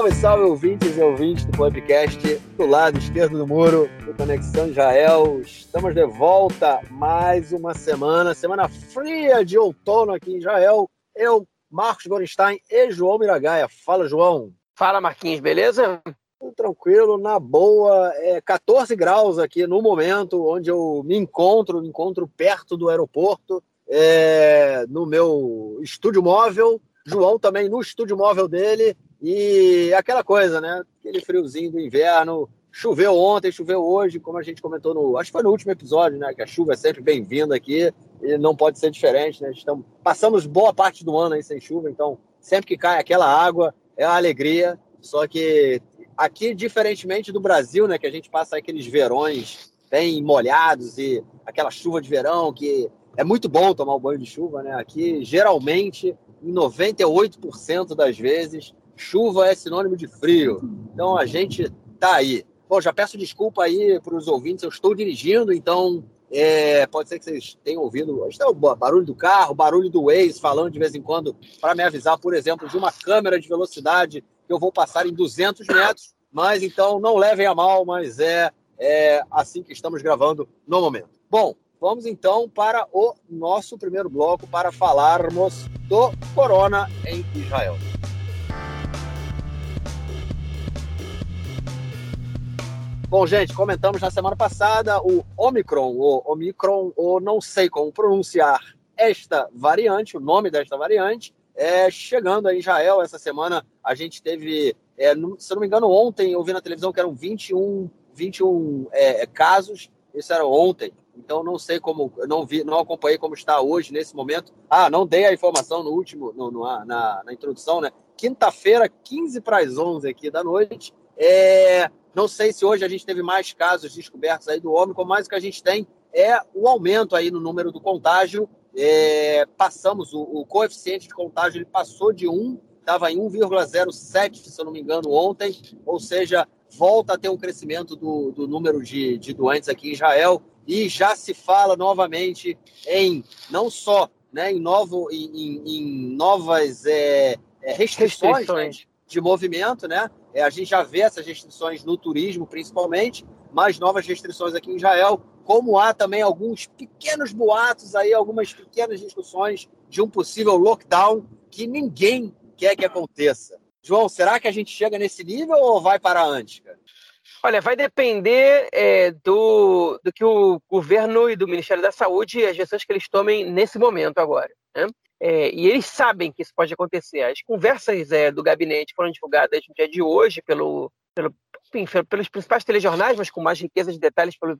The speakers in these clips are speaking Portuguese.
Salve, salve, ouvintes e ouvintes do podcast do lado esquerdo do muro do Conexão Israel. Estamos de volta mais uma semana, semana fria de outono aqui em Israel. Eu, Marcos Gorenstein e João Miragaia. Fala, João. Fala, Marquinhos, beleza? Tudo tranquilo, na boa. É 14 graus aqui no momento onde eu me encontro, me encontro perto do aeroporto, é, no meu estúdio móvel. João também no estúdio móvel dele. E aquela coisa, né? Aquele friozinho do inverno. Choveu ontem, choveu hoje, como a gente comentou no. Acho que foi no último episódio, né? Que a chuva é sempre bem-vinda aqui e não pode ser diferente, né? Estamos, passamos boa parte do ano aí sem chuva, então sempre que cai aquela água é uma alegria. Só que aqui, diferentemente do Brasil, né? Que a gente passa aqueles verões bem molhados e aquela chuva de verão que é muito bom tomar o banho de chuva, né? Aqui, geralmente, em 98% das vezes, chuva é sinônimo de frio. Então a gente tá aí. Bom, já peço desculpa aí para os ouvintes, eu estou dirigindo, então é, pode ser que vocês tenham ouvido está o barulho do carro, barulho do Waze falando de vez em quando para me avisar, por exemplo, de uma câmera de velocidade que eu vou passar em 200 metros. Mas então não levem a mal, mas é, é assim que estamos gravando no momento. Bom, vamos então para o nosso primeiro bloco para falarmos do corona em Israel. Bom, gente, comentamos na semana passada o Omicron, o Omicron, ou não sei como pronunciar esta variante, o nome desta variante, é chegando a Israel. Essa semana a gente teve, é, se não me engano, ontem eu vi na televisão que eram 21, 21 é, casos, isso era ontem. Então não sei como, não vi, não acompanhei como está hoje nesse momento. Ah, não dei a informação no último, no, no, na, na introdução, né? Quinta-feira, 15 para as 11 aqui da noite. É, não sei se hoje a gente teve mais casos descobertos aí do Ômicron, mas o que a gente tem é o aumento aí no número do contágio. É, passamos, o, o, coeficiente de contágio ele passou de 1, estava em 1,07, se eu não me engano, ontem, ou seja, volta a ter um crescimento do, do número de, de doentes aqui em Israel e já se fala novamente em não só né, em, novo, em, em, em novas é, é restrições, restrições. Né, de movimento, né? É, a gente já vê essas restrições no turismo, principalmente, mas novas restrições aqui em Israel, como há também alguns pequenos boatos aí, algumas pequenas discussões de um possível lockdown que ninguém quer que aconteça. João, será que a gente chega nesse nível ou vai parar antes? Olha, vai depender é, do, do que o governo e do Ministério da Saúde, as decisões que eles tomem nesse momento agora. Né? É, e eles sabem que isso pode acontecer. As conversas é, do gabinete foram divulgadas no dia de hoje pelo, pelo, enfim, pelos principais telejornais, mas com mais riqueza de detalhes pelo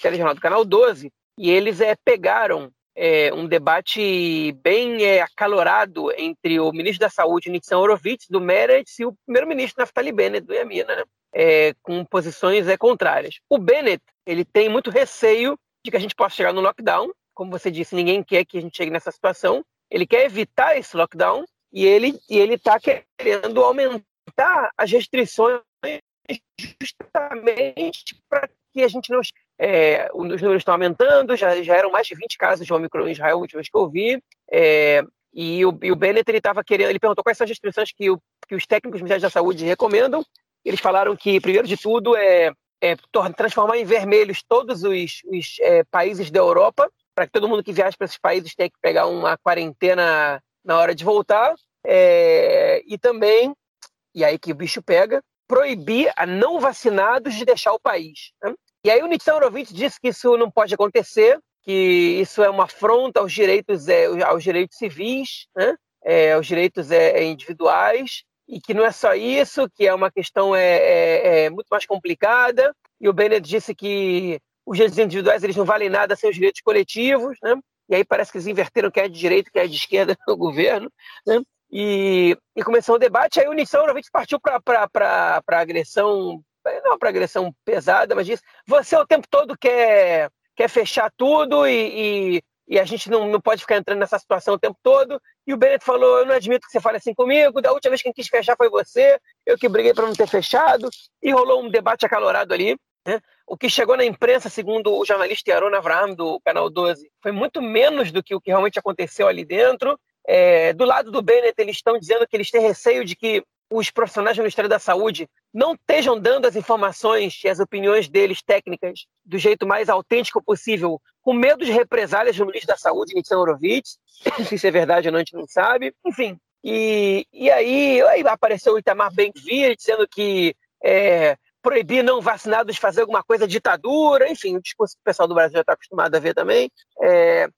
telejornal do Canal 12. E eles é, pegaram é, um debate bem é, acalorado entre o ministro da Saúde, Nitzan Horowitz, do Meretz, e o primeiro-ministro Naftali Bennett, do Yamina, né? É, com posições contrárias. O Bennett ele tem muito receio de que a gente possa chegar no lockdown. Como você disse, ninguém quer que a gente chegue nessa situação. Ele quer evitar esse lockdown e ele e ele está querendo aumentar as restrições justamente para que a gente não é, os números estão aumentando, já, já eram mais de 20 casos de Omicron em Israel, a última vez que eu vi, é, e, o, e o Bennett ele estava querendo, ele perguntou quais são as restrições que, o, que os técnicos do da Saúde recomendam, eles falaram que, primeiro de tudo, é, é transformar em vermelhos todos os, os é, países da Europa, para que todo mundo que viaja para esses países tenha que pegar uma quarentena na hora de voltar. É, e também, e aí que o bicho pega, proibir a não vacinados de deixar o país. Né? E aí o Nitsarovich disse que isso não pode acontecer, que isso é uma afronta aos direitos, é, aos direitos civis, né? é, aos direitos é, individuais, e que não é só isso, que é uma questão é, é, é muito mais complicada. E o Bennett disse que os direitos individuais eles não valem nada sem os direitos coletivos, né? E aí parece que eles inverteram que é de direita, que é de esquerda no governo, né? E, e começou o debate, aí o Nissan novamente partiu para agressão, não para agressão pesada, mas disse, você o tempo todo quer, quer fechar tudo e, e, e, a gente não, não pode ficar entrando nessa situação o tempo todo. E o Bennett falou, eu não admito que você fale assim comigo, da última vez que quis fechar foi você, eu que briguei para não ter fechado, e rolou um debate acalorado ali. Né? O que chegou na imprensa, segundo o jornalista Yaron Avraham, do Canal 12, foi muito menos do que o que realmente aconteceu ali dentro. É, do lado do Bennett, eles estão dizendo que eles têm receio de que os profissionais do Ministério da Saúde não estejam dando as informações e as opiniões deles técnicas do jeito mais autêntico possível, com medo de represálias do ministro da Saúde, Nitsan Horowitz, se isso é verdade ou não, a gente não sabe. Enfim, e, e aí, aí apareceu o Itamar Ben-Gvir dizendo que é, proibir não vacinados de fazer alguma coisa ditadura, enfim, o discurso que o pessoal do Brasil já está acostumado a ver também. É,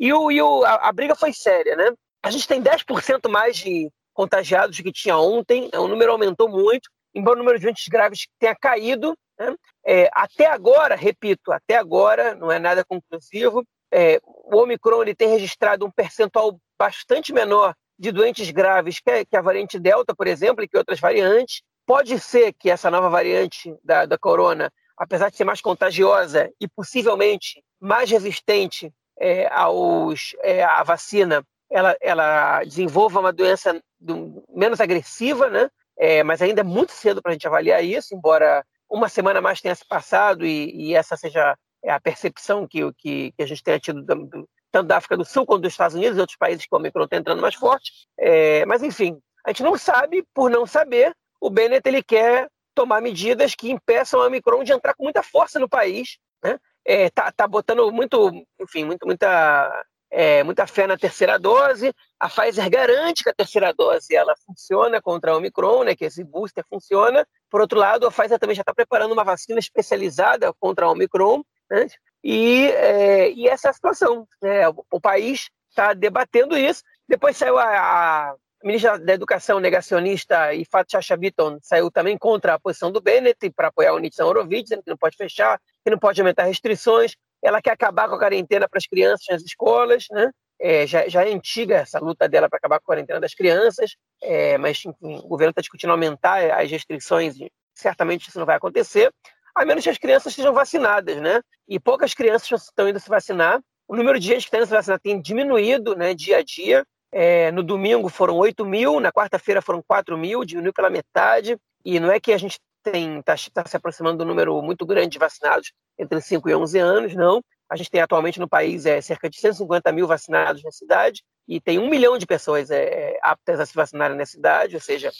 e o, e o, a, a, briga foi séria, né? A gente tem 10% mais de contagiados do que tinha ontem, o número aumentou muito, embora o número de doentes graves tenha caído. Né? É, até agora, repito, até agora, não é nada conclusivo, é, o Omicron ele tem registrado um percentual bastante menor de doentes graves que, que a variante Delta, por exemplo, e que outras variantes. Pode ser que essa nova variante da, da corona, apesar de ser mais contagiosa e possivelmente mais resistente é, aos, é, à vacina, ela, ela desenvolva uma doença do, menos agressiva, né? É, mas ainda é muito cedo para a gente avaliar isso, embora uma semana mais tenha se passado e, e essa seja a percepção que, que, que, a gente tenha tido do, tanto da África do Sul quanto dos Estados Unidos e outros países que o Omicron está entrando mais forte. É, mas, enfim, a gente não sabe, por não saber, o Bennett ele quer tomar medidas que impeçam o Omicron de entrar com muita força no país. Né? É, tá, tá botando muito, enfim, muito, muita, é, muita fé na terceira dose. A Pfizer garante que a terceira dose ela funciona contra o Omicron, né, que esse booster funciona. Por outro lado, a Pfizer também já está preparando uma vacina especializada contra o Omicron. Né? E, é, e essa é a situação. Né? O, o país está debatendo isso. Depois saiu a, a ministra da Educação negacionista Ifat Chacha Bitton saiu também contra a posição do Bennett para apoiar o Nitsan Horowitz, dizendo que não pode fechar, que não pode aumentar restrições. Ela quer acabar com a quarentena para as crianças nas escolas, né? É, já, já, é antiga essa luta dela para acabar com a quarentena das crianças, é, mas enfim, o governo está discutindo aumentar as restrições e certamente isso não vai acontecer, a menos que as crianças sejam vacinadas, né? E poucas crianças estão indo se vacinar. O número de gente que está indo se vacinar tem diminuído né, dia a dia. É, no domingo foram 8 mil, na quarta-feira foram 4 mil, diminuiu pela metade. E não é que a gente está tá se aproximando do número muito grande de vacinados entre 5 e 11 anos, não. A gente tem atualmente no país é, cerca de 150 mil vacinados na cidade e tem um milhão de pessoas é, aptas a se vacinarem na cidade, ou seja,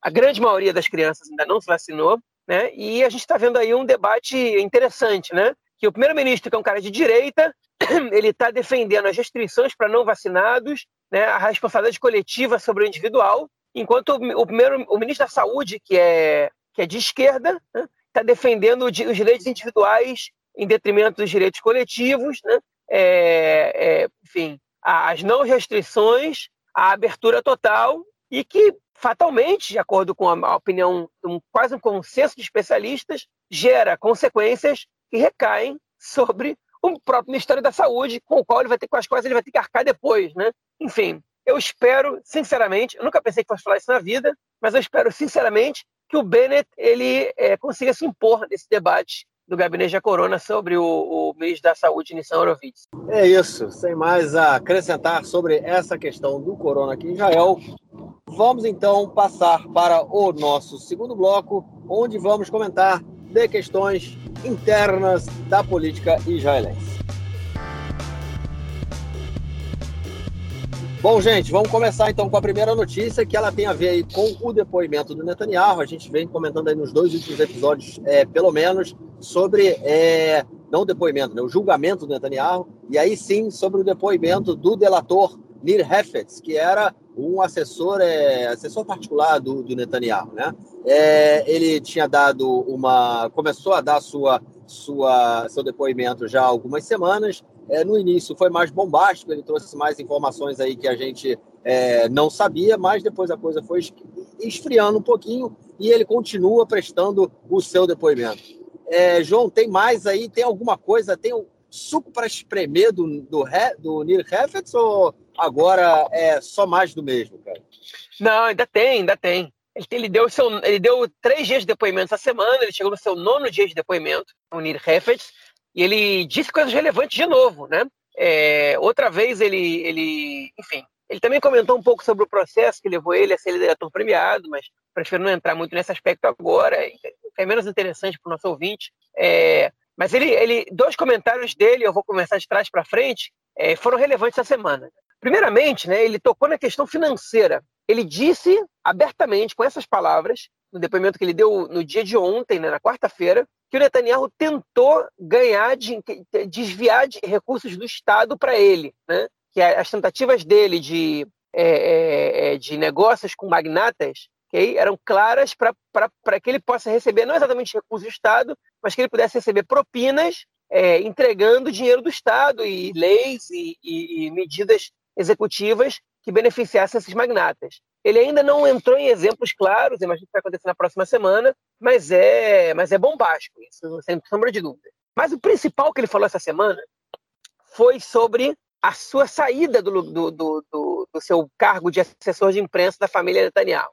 a grande maioria das crianças ainda não se vacinou, né? E a gente está vendo aí um debate interessante, né? Que o primeiro-ministro, que é um cara de direita, ele está defendendo as restrições para não vacinados, né? A responsabilidade coletiva sobre o individual, enquanto o primeiro, o ministro da Saúde, que é que é de esquerda, está né? defendendo os direitos individuais em detrimento dos direitos coletivos, né? É, é, enfim, as não restrições, a abertura total e que fatalmente, de acordo com a opinião um, quase um consenso de especialistas, gera consequências que recaem sobre o próprio Ministério da Saúde, com o qual ele vai ter, com as quais ele vai ter que arcar depois, né? Enfim, eu espero, sinceramente, eu nunca pensei que fosse falar isso na vida, mas eu espero, sinceramente, que o Bennett ele é, consiga se impor nesse debate do gabinete da Corona sobre o, o da Saúde, Nissan Horowitz. É isso, sem mais a acrescentar sobre essa questão do corona aqui em Israel. Vamos então passar para o nosso segundo bloco, onde vamos comentar de questões internas da política israelense. Bom, gente, vamos começar então com a primeira notícia, que ela tem a ver aí com o depoimento do Netanyahu. A gente vem comentando aí nos dois últimos episódios, é, pelo menos, sobre, é, não o depoimento, né, o julgamento do Netanyahu, e aí sim sobre o depoimento do delator Nir Hefetz, que era um assessor, é, assessor particular do, do Netanyahu, né? É, ele tinha dado uma, começou a dar sua, sua, seu depoimento já há algumas semanas, é, no início foi mais bombástico, ele trouxe mais informações aí que a gente é, não sabia, mas depois a coisa foi esfriando um pouquinho e ele continua prestando o seu depoimento. É, João, tem mais aí? Tem alguma coisa? Tem o suco para espremer do, do, do Neil Heffetz ou agora é só mais do mesmo, cara? Não, ainda tem, ainda tem. Ele, ele, deu seu, ele deu três dias de depoimento essa semana, ele chegou no seu nono dia de depoimento, o Neil Heffetz, e ele disse coisas relevantes de novo, né? É, outra vez ele, ele, enfim, ele também comentou um pouco sobre o processo que levou ele a ser diretor premiado, mas prefiro não entrar muito nesse aspecto agora, é menos interessante para o nosso ouvinte. É, mas ele, ele, dois comentários dele, eu vou começar de trás para frente, é, foram relevantes essa semana. Primeiramente, né, ele tocou na questão financeira. ele disse abertamente, com essas palavras, no depoimento que ele deu no dia de ontem, né, na quarta-feira, que o Netanyahu tentou ganhar, de, desviar de recursos do Estado para ele, né? que as tentativas dele de, é, é, de negócios com magnatas okay, eram claras para que ele possa receber, não exatamente recursos do Estado, mas que ele pudesse receber propinas é, entregando dinheiro do Estado e leis e, e, e medidas executivas que beneficiassem esses magnatas. Ele ainda não entrou em exemplos claros, imagino que vai acontecer na próxima semana, mas é, mas é bombástico, isso sem sombra de dúvida. Mas o principal que ele falou essa semana foi sobre a sua saída do, do, do, do, do seu cargo de assessor de imprensa da família Netanyahu.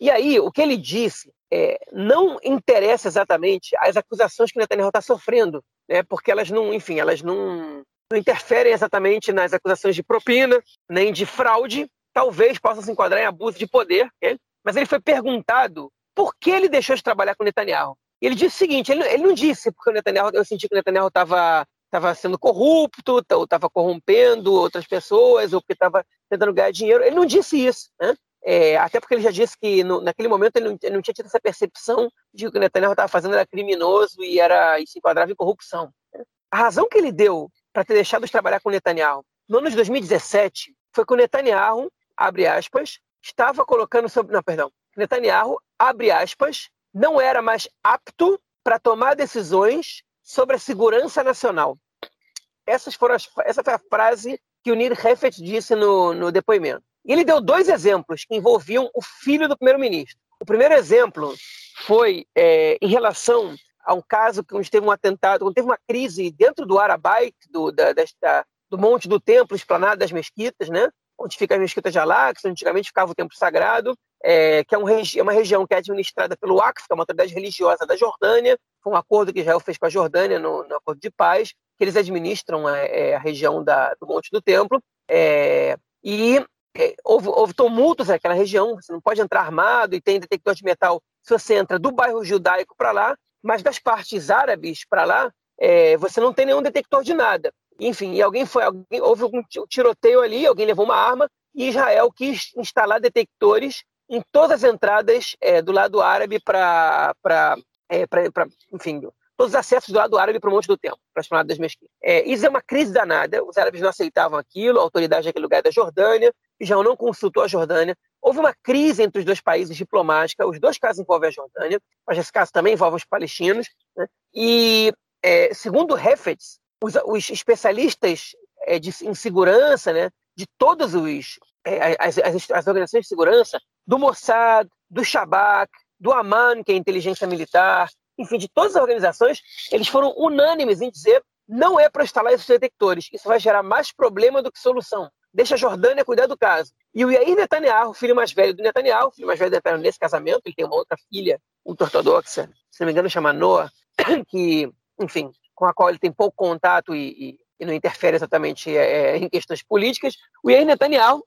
E aí, o que ele disse é, não interessa exatamente as acusações que Netanyahu está sofrendo, né, porque elas não, enfim, elas não, não interferem exatamente nas acusações de propina, nem de fraude, talvez possa se enquadrar em abuso de poder, okay? mas ele foi perguntado por que ele deixou de trabalhar com o Netanyahu. E ele disse o seguinte, ele, ele não disse porque o Netanyahu, eu senti que o Netanyahu estava estava sendo corrupto, ou estava corrompendo outras pessoas, ou porque estava tentando ganhar dinheiro. Ele não disse isso, né? É, até porque ele já disse que no, naquele momento ele não, ele não, tinha tido essa percepção de que o Netanyahu estava fazendo era criminoso e, era, e se enquadrava em corrupção. Né? A razão que ele deu para ter deixado de trabalhar com Netanyahu no ano de 2017 foi que o Netanyahu abre aspas, estava colocando sobre. Não, perdão. Netanyahu, abre aspas, não era mais apto para tomar decisões sobre a segurança nacional. Essas foram as, essa foi a frase que o Nir Hefet disse no, no depoimento. E ele deu dois exemplos que envolviam o filho do primeiro-ministro. O primeiro exemplo foi é, em relação a um caso que onde teve um atentado, onde teve uma crise dentro do Arabait, do, da, da, do Monte do Templo, esplanado das mesquitas, né? onde fica a mesquita de Al-Aqsa, antigamente ficava o Templo Sagrado, é, que é, um regi é, uma região que é administrada pelo Waqf, que é uma autoridade religiosa da Jordânia, foi um acordo que Israel fez com a Jordânia no, no acordo de paz, que eles administram é, é a região da, do Monte do Templo, é, e é, houve, houve tumultos naquela região, você não pode entrar armado e tem detector de metal se você entra do bairro judaico para lá, mas das partes árabes para lá, você não tem nenhum detector de nada. Enfim, e alguém foi, alguém, houve um tiroteio ali, alguém levou uma arma e Israel quis instalar detectores em todas as entradas é, do lado árabe para, é, enfim, todos os acessos do lado árabe para o Monte do Templo, para as Esplanada das Mesquitas. É, isso é uma crise danada, os árabes não aceitavam aquilo, a autoridade daquele lugar é da Jordânia, Israel não consultou a Jordânia. Houve uma crise entre os dois países diplomática, os dois casos envolvem a Jordânia, mas esse caso também envolve os palestinos. Né? E, é, segundo Hefetz, os, os especialistas é, de, em segurança, né, de todos os é, as, as, as, organizações de segurança, do Mossad, do Shabak, do Aman, que é a inteligência militar, enfim, de todas as organizações, eles foram unânimes em dizer não é para instalar esses detectores, isso vai gerar mais problema do que solução. Deixa a Jordânia cuidar do caso. E o Yair Netanyahu, filho mais velho do Netanyahu, filho mais velho do Netanyahu nesse casamento, ele tem uma outra filha, ultra-ortodoxa, se não me engano chama Noah, que, enfim, com a qual ele tem pouco contato e, e, e não interfere exatamente é, é, em questões políticas, o Yair Netanyahu,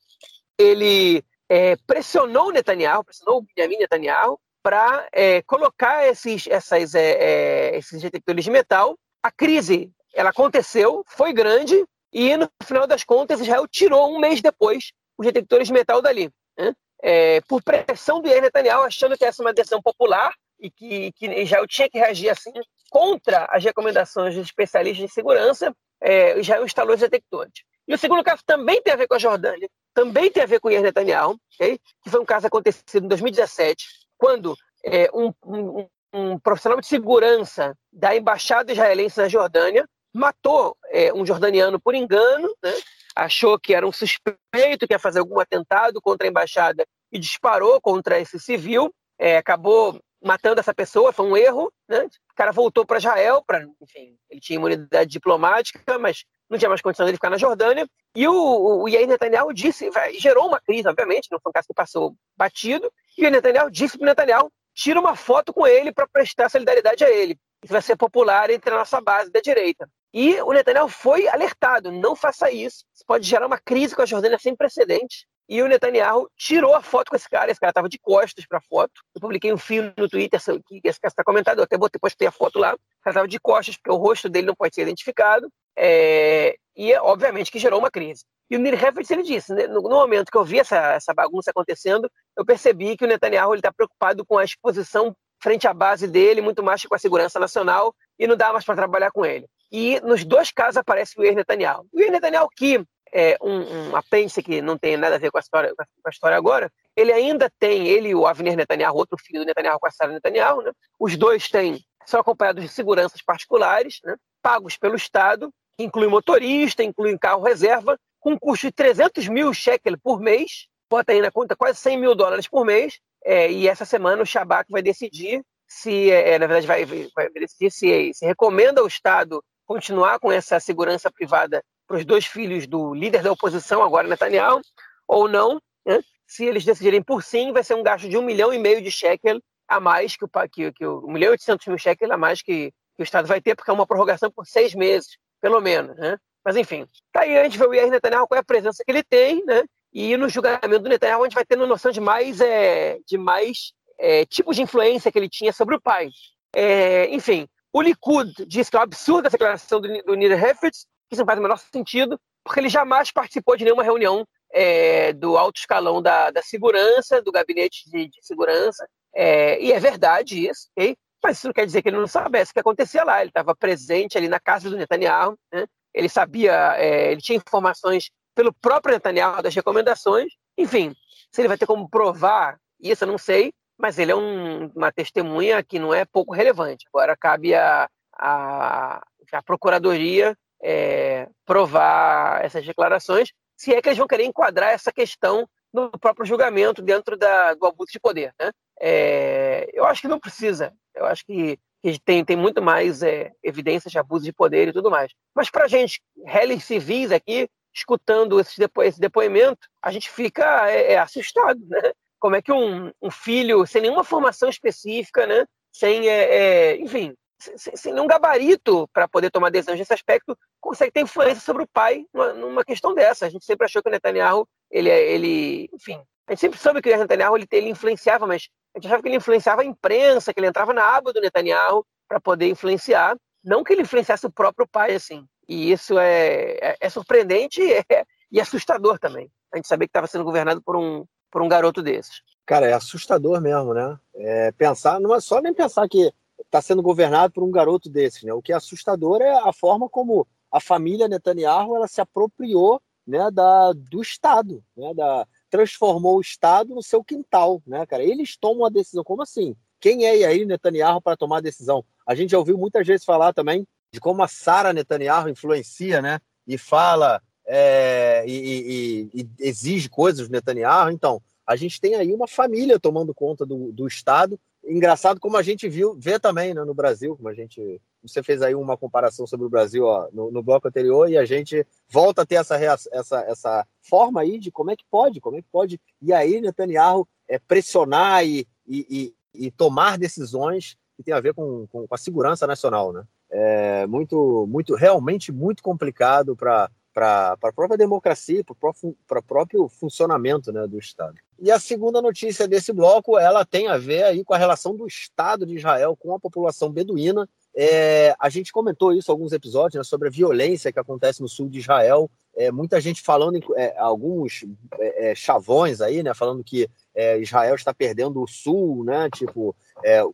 ele é, pressionou o Netanyahu, pressionou o Benjamin Netanyahu para é, colocar esses, essas, é, é, esses detectores de metal. A crise ela aconteceu, foi grande, e no final das contas Israel tirou um mês depois os detectores de metal dali. Né? É, por pressão do Netanyahu, achando que essa é uma decisão popular e que, que Israel tinha que reagir assim contra as recomendações dos especialistas de segurança, é, Israel instalou os detectores. E o segundo caso também tem a ver com a Jordânia, também tem a ver com o Netanyahu, okay? que foi um caso acontecido em 2017, quando é, um, um, um, profissional de segurança da embaixada israelense na Jordânia matou é, um jordaniano por engano, né? achou que era um suspeito que ia fazer algum atentado contra a embaixada e disparou contra esse civil, é, acabou matando essa pessoa, foi um erro, né? O cara voltou para Israel, para, enfim, ele tinha imunidade diplomática, mas não tinha mais condição de ficar na Jordânia. E o, o Yair Netanyahu disse, gerou uma crise, obviamente, não foi um caso que passou batido, e o Netanyahu disse para o Netanyahu, tira uma foto com ele para prestar solidariedade a ele. Isso vai ser popular entre a nossa base da direita. E o Netanyahu foi alertado, não faça isso, isso pode gerar uma crise com a Jordânia sem precedentes. E o Netanyahu tirou a foto com esse cara. Esse cara estava de costas para a foto. Eu publiquei um filme no Twitter que esse cara está comentado. Eu até botei, postei a foto lá. O cara estava de costas, porque o rosto dele não pode ser identificado. É... E, obviamente, que gerou uma crise. E o Nir Hefetz, ele disse, né, no, no, momento que eu vi essa, essa bagunça acontecendo, eu percebi que o Netanyahu está preocupado com a exposição frente à base dele, muito mais que com a segurança nacional, e não dá mais para trabalhar com ele. E nos dois casos aparece o Yair Netanyahu. O Yair Netanyahu, que é um, um apêndice que não tem nada a ver com a, história, com a história agora, ele ainda tem, ele e o Avner Netanyahu, outro filho do Netanyahu com a Sarah Netanyahu, né? os dois têm, são acompanhados de seguranças particulares, né? pagos pelo Estado, que inclui motorista, inclui carro reserva, com um custo de 300 mil shekel por mês, bota aí na conta quase 100 mil dólares por mês, é, e essa semana o Shabak vai decidir se, é, na verdade, vai, vai decidir se, se recomenda ao Estado continuar com essa segurança privada para os dois filhos do líder da oposição, agora Netanyahu, ou não. Né? Se eles decidirem por sim, vai ser um gasto de um milhão e meio de shekel a mais que o que, que um milhão e oitocentos mil shekel a mais que, que, o Estado vai ter, porque é uma prorrogação por seis meses, pelo menos. Né? Mas enfim, tá aí a gente vê o Yair Netanyahu, qual é a presença que ele tem, né? E no julgamento do Netanyahu a gente vai ter noção de mais, é, de mais é, tipos de influência que ele tinha sobre o pai. É, enfim, o Likud diz que é um absurdo essa declaração do, do Hefetz, que isso não faz o menor sentido, porque ele jamais participou de nenhuma reunião é, do alto escalão da, da, segurança, do gabinete de, de segurança, é, e é verdade isso, okay? mas isso não quer dizer que ele não soubesse o que acontecia lá. Ele estava presente ali na casa do Netanyahu, né? Ele sabia, é, ele tinha informações pelo próprio Netanyahu das recomendações. Enfim, se ele vai ter como provar isso, eu não sei, mas ele é um, uma testemunha que não é pouco relevante. Agora cabe a, a, a Procuradoria é, provar essas declarações, se é que eles vão querer enquadrar essa questão no próprio julgamento dentro da, do abuso de poder. Né? É, eu acho que não precisa. Eu acho que, que tem, tem muito mais é, evidências de abuso de poder e tudo mais. Mas para a gente, réis civis aqui, escutando esse, depo esse depoimento, a gente fica é, é assustado. Né? como é que um, um filho, sem nenhuma formação específica, né? sem, é, é, enfim, sem, sem nenhum gabarito para poder tomar decisões nesse aspecto, consegue ter influência sobre o pai numa, numa, questão dessa. A gente sempre achou que o Netanyahu, ele, é, ele enfim, a gente sempre soube que o Netanyahu ele, ele influenciava, mas a gente achava que ele influenciava a imprensa, que ele entrava na aba do Netanyahu para poder influenciar, não que ele influenciasse o próprio pai, assim. E isso é, é, é surpreendente e, é, e assustador também. A gente saber que estava sendo governado por um, por um garoto desses. Cara, é assustador mesmo, né? É pensar, não é só nem pensar que está sendo governado por um garoto desses, né? O que é assustador é a forma como a família Netanyahu ela se apropriou, né, da, do Estado, né, da transformou o Estado no seu quintal, né, cara? Eles tomam a decisão, como assim? Quem é aí Netanyahu para tomar a decisão? A gente já ouviu muitas vezes falar também de como a Sara Netanyahu influencia, né? E fala é, e, e, e, exige coisas do Netanyahu. Então, a gente tem aí uma família tomando conta do, do Estado. Engraçado como a gente viu, vê também né, no Brasil, como a gente. Você fez aí uma comparação sobre o Brasil ó, no, no bloco anterior, e a gente volta a ter essa, essa, essa forma aí de como é que pode, como é que pode. E aí, Netanyahu é, pressionar e, e, e, e tomar decisões que tem a ver com, com, com a segurança nacional, né? É muito, muito, realmente muito complicado para para a própria democracia, para o próprio funcionamento né, do Estado. E a segunda notícia desse bloco, ela tem a ver aí com a relação do Estado de Israel com a população beduína. É, a gente comentou isso em alguns episódios né, sobre a violência que acontece no sul de Israel. É, muita gente falando, em, é, alguns é, é, chavões aí, né, falando que é, Israel está perdendo o sul, né, tipo,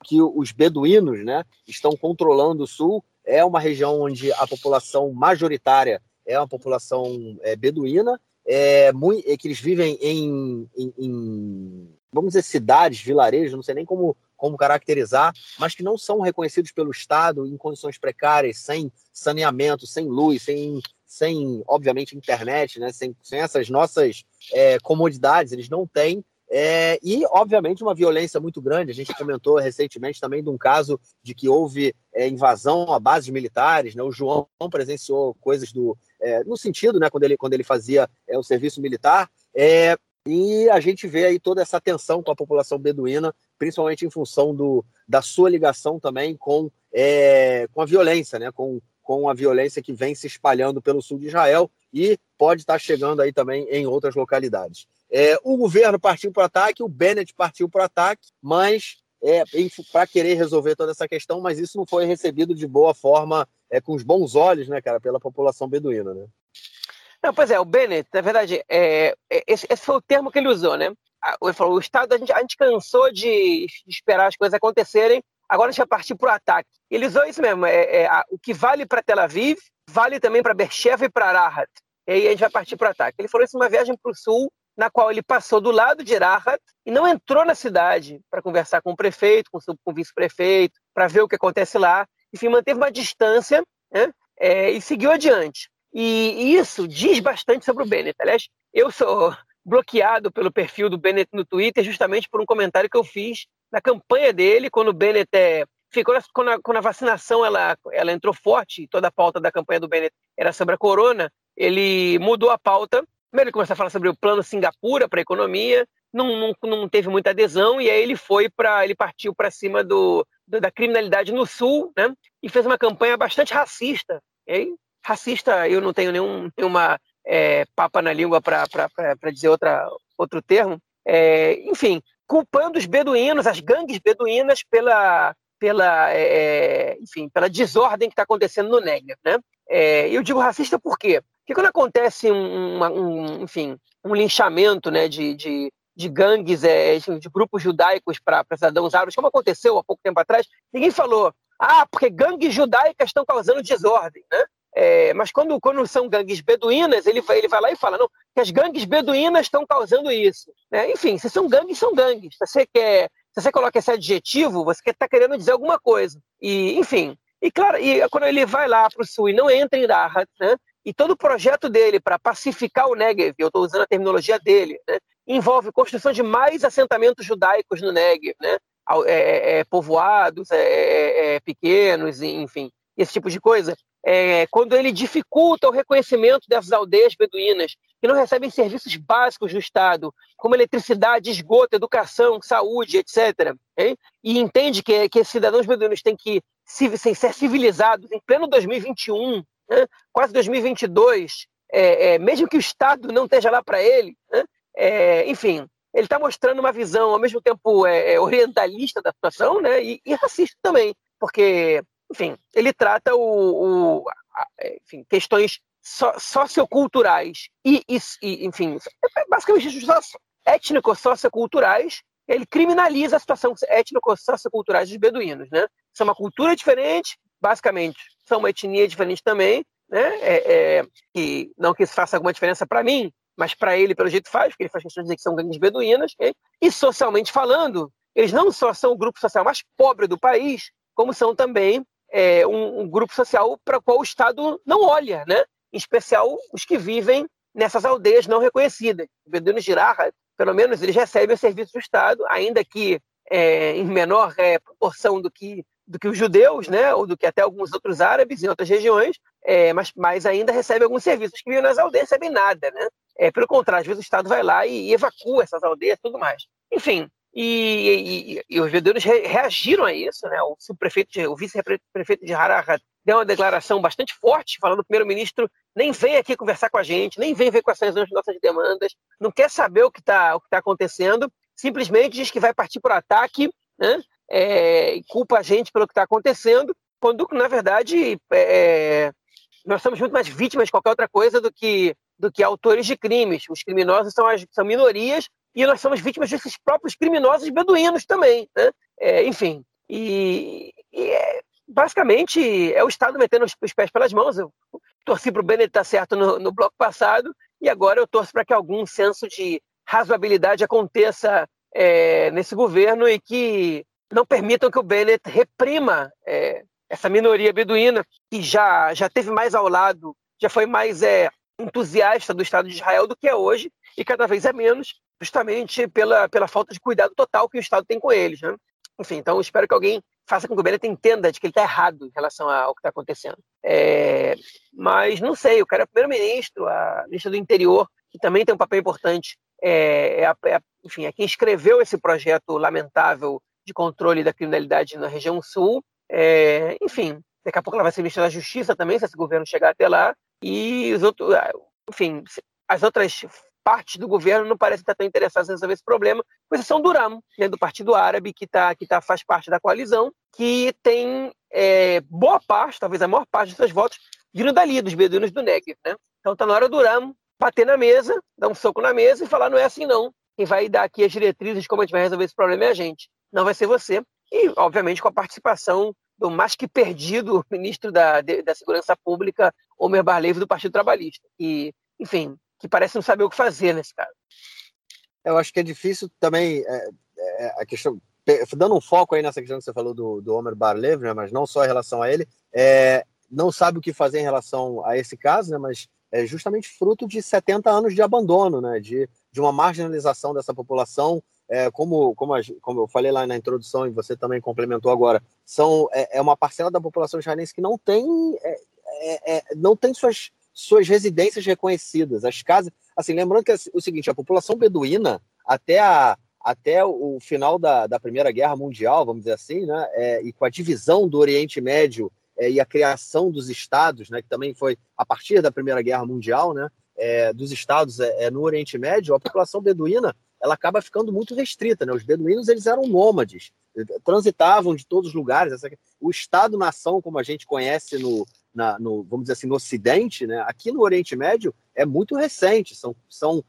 que os beduínos né, estão controlando o sul. É uma região onde a população majoritária é uma população beduína, é, muito, é, que eles vivem em, em, em, vamos dizer, cidades, vilarejos, não sei nem como, como caracterizar, mas que não são reconhecidos pelo Estado em condições precárias, sem saneamento, sem luz, sem, sem obviamente, internet, né? sem, sem essas nossas é, comodidades, eles não têm é, e, obviamente, uma violência muito grande. A gente comentou recentemente também de um caso de que houve é, invasão a bases militares. Né? O João presenciou coisas do, é, no sentido, né, quando, ele, quando ele fazia é, o serviço militar. É, e a gente vê aí toda essa tensão com a população beduína, principalmente em função do, da sua ligação também com, é, com a violência, né? com, com a violência que vem se espalhando pelo sul de Israel e pode estar chegando aí também em outras localidades. É, o governo partiu para o ataque, o Bennett partiu para o ataque, mas é, para querer resolver toda essa questão, mas isso não foi recebido de boa forma, é, com os bons olhos, né, cara, pela população beduína, né? Não, pois é, o Bennett, na verdade, é, é, esse, esse, foi o termo que ele usou, né? Ele falou, o Estado, a gente, a gente cansou de, esperar as coisas acontecerem, agora a gente vai partir para o ataque. Ele usou isso mesmo, é, é a, o que vale para Tel Aviv, vale também para Beersheba e para Arahat. E aí a gente vai partir para o ataque. Ele falou isso numa viagem para o sul, na qual ele passou do lado de Arahat e não entrou na cidade para conversar com o prefeito, com o vice-prefeito, para ver o que acontece lá. Enfim, manteve uma distância né? É, e seguiu adiante. E, isso diz bastante sobre o Bennett. Aliás, eu sou bloqueado pelo perfil do Bennett no Twitter justamente por um comentário que eu fiz na campanha dele, quando o Bennett é, ficou quando a, quando a, vacinação ela, ela entrou forte, toda a pauta da campanha do Bennett era sobre a corona, ele mudou a pauta. Primeiro ele começou a falar sobre o plano Singapura para a economia, não, não, não, teve muita adesão e aí ele foi para ele partiu para cima do, do, da criminalidade no sul, né? E fez uma campanha bastante racista. E racista, eu não tenho nenhum, nenhuma é, papa na língua para dizer outra, outro termo. É, enfim, culpando os beduínos, as gangues beduínas, pela, pela, é, é enfim, pela desordem que está acontecendo no Negev. Né? É, eu digo racista por quê? Porque quando acontece um, uma, um enfim, um linchamento né, de, de, de gangues, é, de grupos judaicos para cidadãos árabes, como aconteceu há pouco tempo atrás, ninguém falou, ah, porque gangues judaicas estão causando desordem. Né? É, mas quando, quando são gangues beduínas, ele vai, ele vai lá e fala, não, que as gangues beduínas estão causando isso. Né? Enfim, se são gangues, são gangues. Se você quer, se você coloca esse adjetivo, você está querendo dizer alguma coisa. E, enfim, e claro, e quando ele vai lá para o sul e não entra em Rahat, né? E todo o projeto dele para pacificar o Negev, eu estou usando a terminologia dele, né? envolve construção de mais assentamentos judaicos no Negev, né? É, é, é, povoados é, é, é, pequenos, enfim, esse tipo de coisa quando ele dificulta o reconhecimento dessas aldeias beduínas, que não recebem serviços básicos do Estado, como eletricidade, esgoto, educação, saúde, etc., hein? e entende que, que cidadãos beduínos têm que ser civilizados em pleno 2021, né? quase 2022, é, é, mesmo que o Estado não esteja lá para ele, né? É, enfim, ele está mostrando uma visão ao mesmo tempo é, é, orientalista da situação né? e, e racista também, porque enfim, ele trata o, o a, enfim, questões so, socioculturais e, e, e, enfim, é basicamente étnico-socioculturais, ele criminaliza a situação étnico-socioculturais dos beduínos, né? São uma cultura diferente, basicamente, são uma etnia diferente também, né? É, é, que, não que isso faça alguma diferença para mim, mas para ele, pelo jeito, faz, porque ele faz questão de dizer que são gangues beduínas, okay? e socialmente falando, eles não só são o grupo social mais pobre do país, como são também é, um, um, grupo social para o qual o Estado não olha, né? em especial os que vivem nessas aldeias não reconhecidas. O beduínos de Raha, pelo menos, eles recebem o serviço do Estado, ainda que é, em menor é, proporção do que, do que os judeus, né? ou do que até alguns outros árabes em outras regiões, é, mas, mas ainda recebem alguns serviços. Os que vivem nas aldeias recebem nada. Né? É, pelo contrário, às vezes o Estado vai lá e, e evacua essas aldeias tudo mais. Enfim, e, e, e, os vendedores re, reagiram a isso, né? O, prefeito, o vice-prefeito de Harara deu uma declaração bastante forte, falando o primeiro-ministro nem vem aqui conversar com a gente, nem vem ver quais são as nossas demandas, não quer saber o que está tá acontecendo, simplesmente diz que vai partir para o ataque, né? É, culpa a gente pelo que está acontecendo, quando, na verdade, é, nós somos muito mais vítimas de qualquer outra coisa do que, do que autores de crimes. Os criminosos são, as, são minorias e nós somos vítimas desses próprios criminosos beduínos também, né? É, enfim, e, e é, basicamente é o Estado metendo os, pés pelas mãos. Eu torci para o Bennett estar certo no, no, bloco passado e agora eu torço para que algum senso de razoabilidade aconteça é, nesse governo e que não permitam que o Bennett reprima é, essa minoria beduína que já, já teve mais ao lado, já foi mais é, entusiasta do Estado de Israel do que é hoje e cada vez é menos justamente pela, pela falta de cuidado total que o Estado tem com eles. Né? Enfim, então espero que alguém faça com que o Bennett entenda de que ele está errado em relação ao que está acontecendo. É, mas não sei, o cara é primeiro-ministro, a ministra do interior, que também tem um papel importante, é, é, é, enfim, é quem escreveu esse projeto lamentável de controle da criminalidade na região sul. É, enfim, daqui a pouco ela vai ser ministra da Justiça também, se esse governo chegar até lá. E os outros, enfim, as outras parte do governo não parece estar tão interessada em resolver esse problema, com exceção do Ramo, né, do Partido Árabe, que, tá, que tá, faz parte da coalizão, que tem é, boa parte, talvez a maior parte dos seus votos, vindo dali, dos beduínos do Negev. Né? Então tá na hora do Ramo bater na mesa, dar um soco na mesa e falar: não é assim não. Quem vai dar aqui as diretrizes de como a gente vai resolver esse problema é a gente, não vai ser você. E, obviamente, com a participação do mais que perdido ministro da, da Segurança Pública, Homer Barlevo, do Partido Trabalhista. E, enfim, que parece não saber o que fazer nesse caso. Eu acho que é difícil também é, é, a questão, dando um foco aí nessa questão que você falou do, do Homer Barlev, né, mas não só em relação a ele, é, não sabe o que fazer em relação a esse caso, né, mas é justamente fruto de 70 anos de abandono, né, de, de uma marginalização dessa população, é, como, como, como eu falei lá na introdução e você também complementou agora, são, é, é uma parcela da população israelense que não tem, é, é, é, não tem suas, suas residências reconhecidas. As casas, assim, lembrando que é o seguinte, a população beduína, até a, até o final da, da Primeira Guerra Mundial, vamos dizer assim, né, é, e com a divisão do Oriente Médio e a criação dos estados, né, que também foi a partir da Primeira Guerra Mundial, né, é, dos estados é, é no Oriente Médio, a população beduína ela acaba ficando muito restrita. Né? Os beduínos eles eram nômades, transitavam de todos os lugares. O Estado-nação, como a gente conhece no, na, no, vamos dizer assim, no Ocidente, né? aqui no Oriente Médio é muito recente, são, são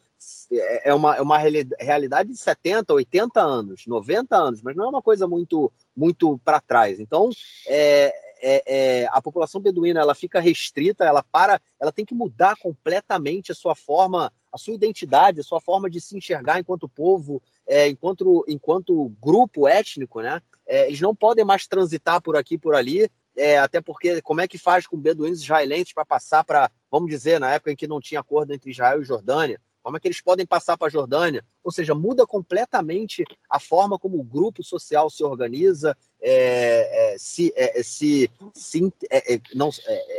é, é uma, é uma realidade de 70, 80 anos, 90 anos, mas não é uma coisa muito, muito para trás. Então, é, é, é, a população beduína ela fica restrita, ela para, ela tem que mudar completamente a sua forma, a sua identidade, a sua forma de se enxergar enquanto povo, é, enquanto, enquanto grupo étnico, né? É, eles não podem mais transitar por aqui por ali, é, até porque como é que faz com beduínos israelenses para passar para, vamos dizer, na época em que não tinha acordo entre Israel e Jordânia, como é que eles podem passar para a Jordânia? Ou seja, muda completamente a forma como o grupo social se organiza, é, é, se, é, é se, se é, não,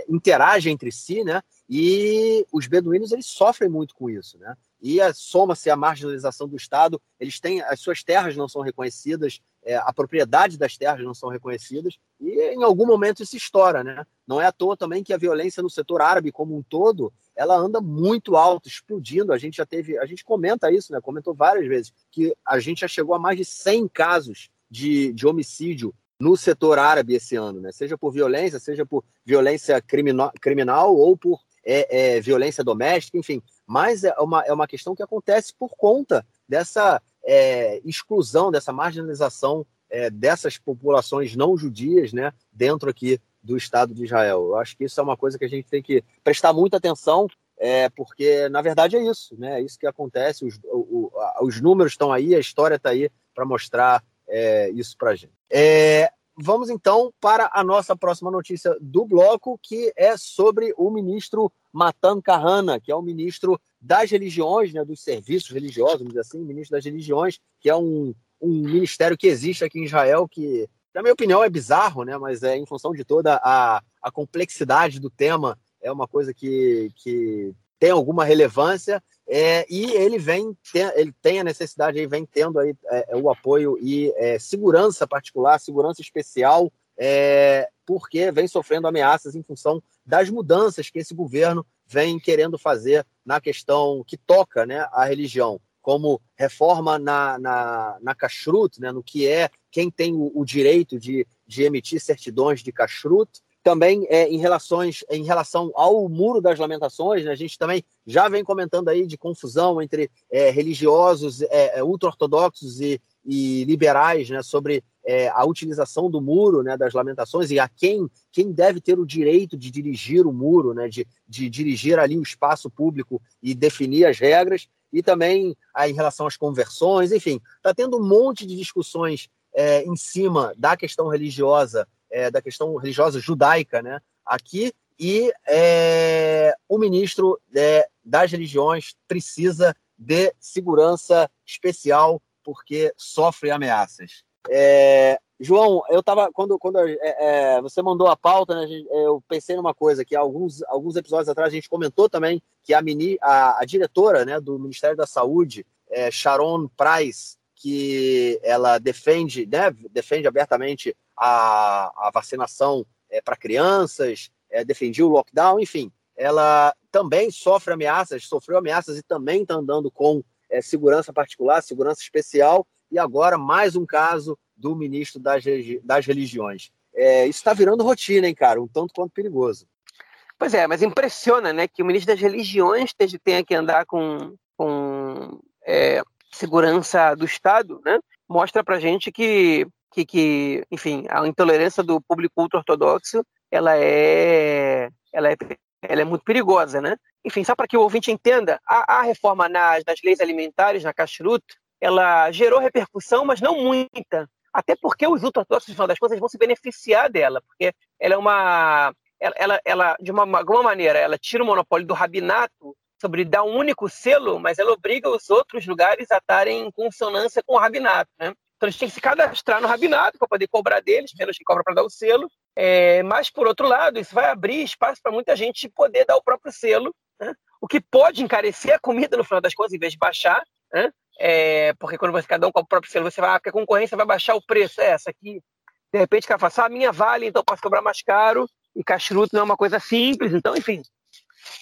interage entre si, né? E os beduínos eles sofrem muito com isso, né? E soma-se a marginalização do Estado, eles têm as suas terras não são reconhecidas, é, a propriedade das terras não são reconhecidas, e em algum momento isso estoura, né? Não é à toa também que a violência no setor árabe como um todo, ela anda muito alto, explodindo. A gente já teve, a gente comenta isso, né? Comentou várias vezes que a gente já chegou a mais de 100 casos de, de homicídio no setor árabe esse ano, né? Seja por violência, seja por violência criminal, criminal ou por é, é, violência doméstica, enfim. Mas é uma, é uma questão que acontece por conta dessa é, exclusão, dessa marginalização é, dessas populações não judias, né? Dentro aqui do Estado de Israel. Eu acho que isso é uma coisa que a gente tem que prestar muita atenção, é, porque na verdade é isso, né? É isso que acontece. Os, o, os números estão aí, a história está aí para mostrar é, isso para a gente. É, vamos então para a nossa próxima notícia do bloco, que é sobre o ministro Matan Kahana, que é o ministro das religiões, né, dos serviços religiosos, vamos dizer assim, ministro das religiões, que é um, um ministério que existe aqui em Israel, que, na minha opinião, é bizarro, né, mas é em função de toda a, a complexidade do tema, é uma coisa que, que tem alguma relevância é, e ele vem ele tem a necessidade ele vem tendo aí é, o apoio e é, segurança particular segurança especial é, porque vem sofrendo ameaças em função das mudanças que esse governo vem querendo fazer na questão que toca né, a religião como reforma na, na, na kashrut, né, no que é quem tem o, o direito de, de emitir certidões de kashrut, também é, em, relações, em relação ao Muro das Lamentações, né, a gente também já vem comentando aí de confusão entre é, religiosos é, ultra-ortodoxos e, e, liberais né, sobre é, a utilização do Muro né, das Lamentações e a quem, quem deve ter o direito de dirigir o muro, né, de, de dirigir ali o espaço público e definir as regras, e também em relação às conversões, enfim, está tendo um monte de discussões é, em cima da questão religiosa é, da questão religiosa judaica né, aqui, e é, o ministro é, das religiões precisa de segurança especial porque sofre ameaças. É, João, eu estava quando, quando é, é, você mandou a pauta, né, eu pensei numa coisa que alguns, alguns episódios atrás a gente comentou também que a, mini, a, a diretora né, do Ministério da Saúde, é, Sharon Price, que ela defende, né, defende abertamente a, a vacinação é, para crianças, é, defendia o lockdown, enfim, ela também sofre ameaças, sofreu ameaças e também está andando com é, segurança particular, segurança especial, e agora mais um caso do ministro das, das religiões. É, isso está virando rotina, hein, cara? Um tanto quanto perigoso. Pois é, mas impressiona, né, que o ministro das religiões tenha que andar com, com é, segurança do Estado, né? Mostra pra gente que, que, que, enfim, a intolerância do público ultra-ortodoxo, ela é, ela é, ela é muito perigosa, né? Enfim, só para que o ouvinte entenda, a, a reforma nas, nas leis alimentares, na Kashrut, ela gerou repercussão, mas não muita. Até porque os ultra-ortodoxos, no final das contas, vão se beneficiar dela, porque ela é uma... Ela, ela, ela de uma, alguma maneira, ela tira o monopólio do rabinato sobre dar um único selo, mas ela obriga os outros lugares a estarem em consonância com o rabinato, né? Então eles têm que se cadastrar no rabinato para poder cobrar deles, menos que cobra para dar o selo. É, mas, por outro lado, isso vai abrir espaço para muita gente poder dar o próprio selo, né? o que pode encarecer a comida no final das contas, em vez de baixar. Né? É, porque quando você cada um com o próprio selo, você vai, porque a concorrência vai baixar o preço. É, essa aqui, de repente, o cara fala, ah, a minha vale, então posso cobrar mais caro. E cachuruto não é uma coisa simples. Então, enfim,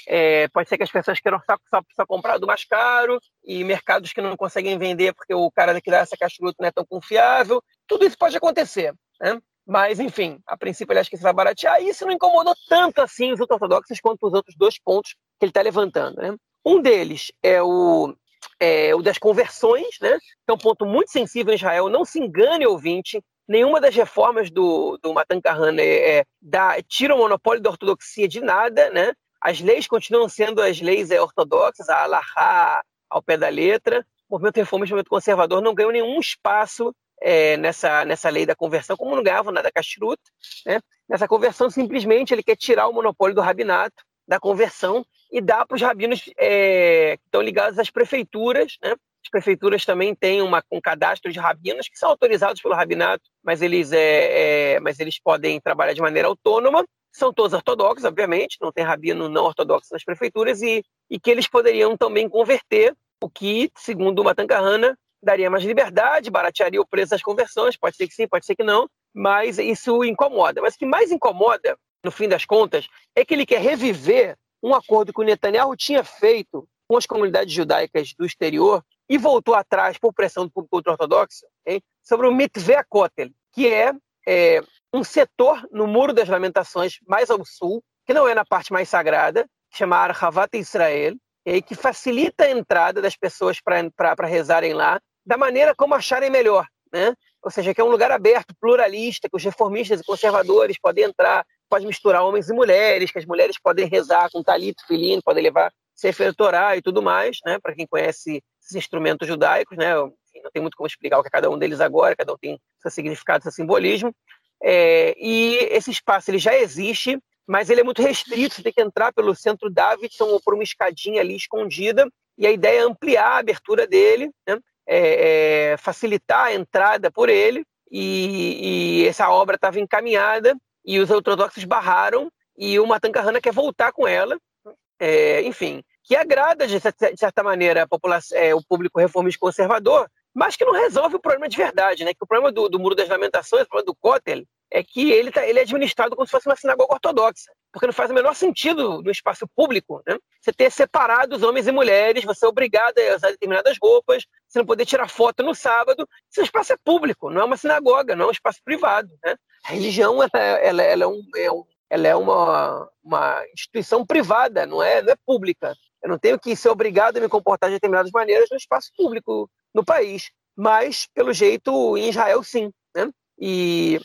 é, pode ser que as pessoas queiram só, só, só, comprar do mais caro e mercados que não conseguem vender porque o cara que dá essa cachuruta não é tão confiável. Tudo isso pode acontecer. Né? Mas, enfim, a princípio ele acha que isso vai baratear. E isso não incomodou tanto assim os ortodoxos quanto os outros dois pontos que ele está levantando. Né? Um deles é o, é o das conversões, né? que é um ponto muito sensível em Israel. Não se engane, ouvinte, nenhuma das reformas do, do Matan Kahane é, é, dá, tira o monopólio da ortodoxia de nada, né? As leis continuam sendo as leis é, ortodoxas, a Alahá ao pé da letra. O movimento reformista, o movimento conservador não ganhou nenhum espaço é, nessa, nessa lei da conversão, como não ganhava nada Kashrut. Né? Nessa conversão, simplesmente, ele quer tirar o monopólio do rabinato, da conversão, e dar para os rabinos é, que estão ligados às prefeituras. Né? As prefeituras também têm uma, um cadastro de rabinos que são autorizados pelo rabinato, mas eles, é, é mas eles podem trabalhar de maneira autônoma são todos ortodoxos, obviamente, não tem rabino não ortodoxo nas prefeituras, e, e que eles poderiam também converter, o que, segundo o Matancahana, daria mais liberdade, baratearia o preço das conversões, pode ser que sim, pode ser que não, mas isso incomoda. Mas o que mais incomoda, no fim das contas, é que ele quer reviver um acordo que o Netanyahu tinha feito com as comunidades judaicas do exterior e voltou atrás por pressão do público ortodoxo sobre o Mitveh Kotel, que é, é um setor no Muro das Lamentações, mais ao sul, que não é na parte mais sagrada, chamada Havat Israel, que facilita a entrada das pessoas para rezarem lá, da maneira como acharem melhor. Né? Ou seja, que é um lugar aberto, pluralista, que os reformistas e conservadores podem entrar, pode misturar homens e mulheres, que as mulheres podem rezar com talito, filino, podem levar Sefer Torah e tudo mais, né? para quem conhece esses instrumentos judaicos, né? não tem muito como explicar o que é cada um deles agora, cada um tem seu significado, seu simbolismo, é, e esse espaço ele já existe, mas ele é muito restrito. Você tem que entrar pelo centro Davidson ou por uma escadinha ali escondida. E a ideia é ampliar a abertura dele, né? É, é, facilitar a entrada por ele. E, e essa obra estava encaminhada e os ortodoxos barraram. E o Matan quer voltar com ela. É, enfim, que agrada de certa maneira a população, é, o público reformista conservador, mas que não resolve o problema de verdade, né? Que o problema do, do Muro das Lamentações, o problema do Kotel, é que ele, tá, ele é administrado como se fosse uma sinagoga ortodoxa, porque não faz o menor sentido no espaço público, né? Você ter separado os homens e mulheres, você é obrigado a usar determinadas roupas, você não poder tirar foto no sábado, esse espaço é público, não é uma sinagoga, não é um espaço privado, né? A religião, ela, ela, ela é, um, é um, ela é uma, uma instituição privada, não é, não é pública. Eu não tenho que ser obrigado a me comportar de determinadas maneiras no espaço público no país. Mas, pelo jeito, em Israel, sim. Né? E,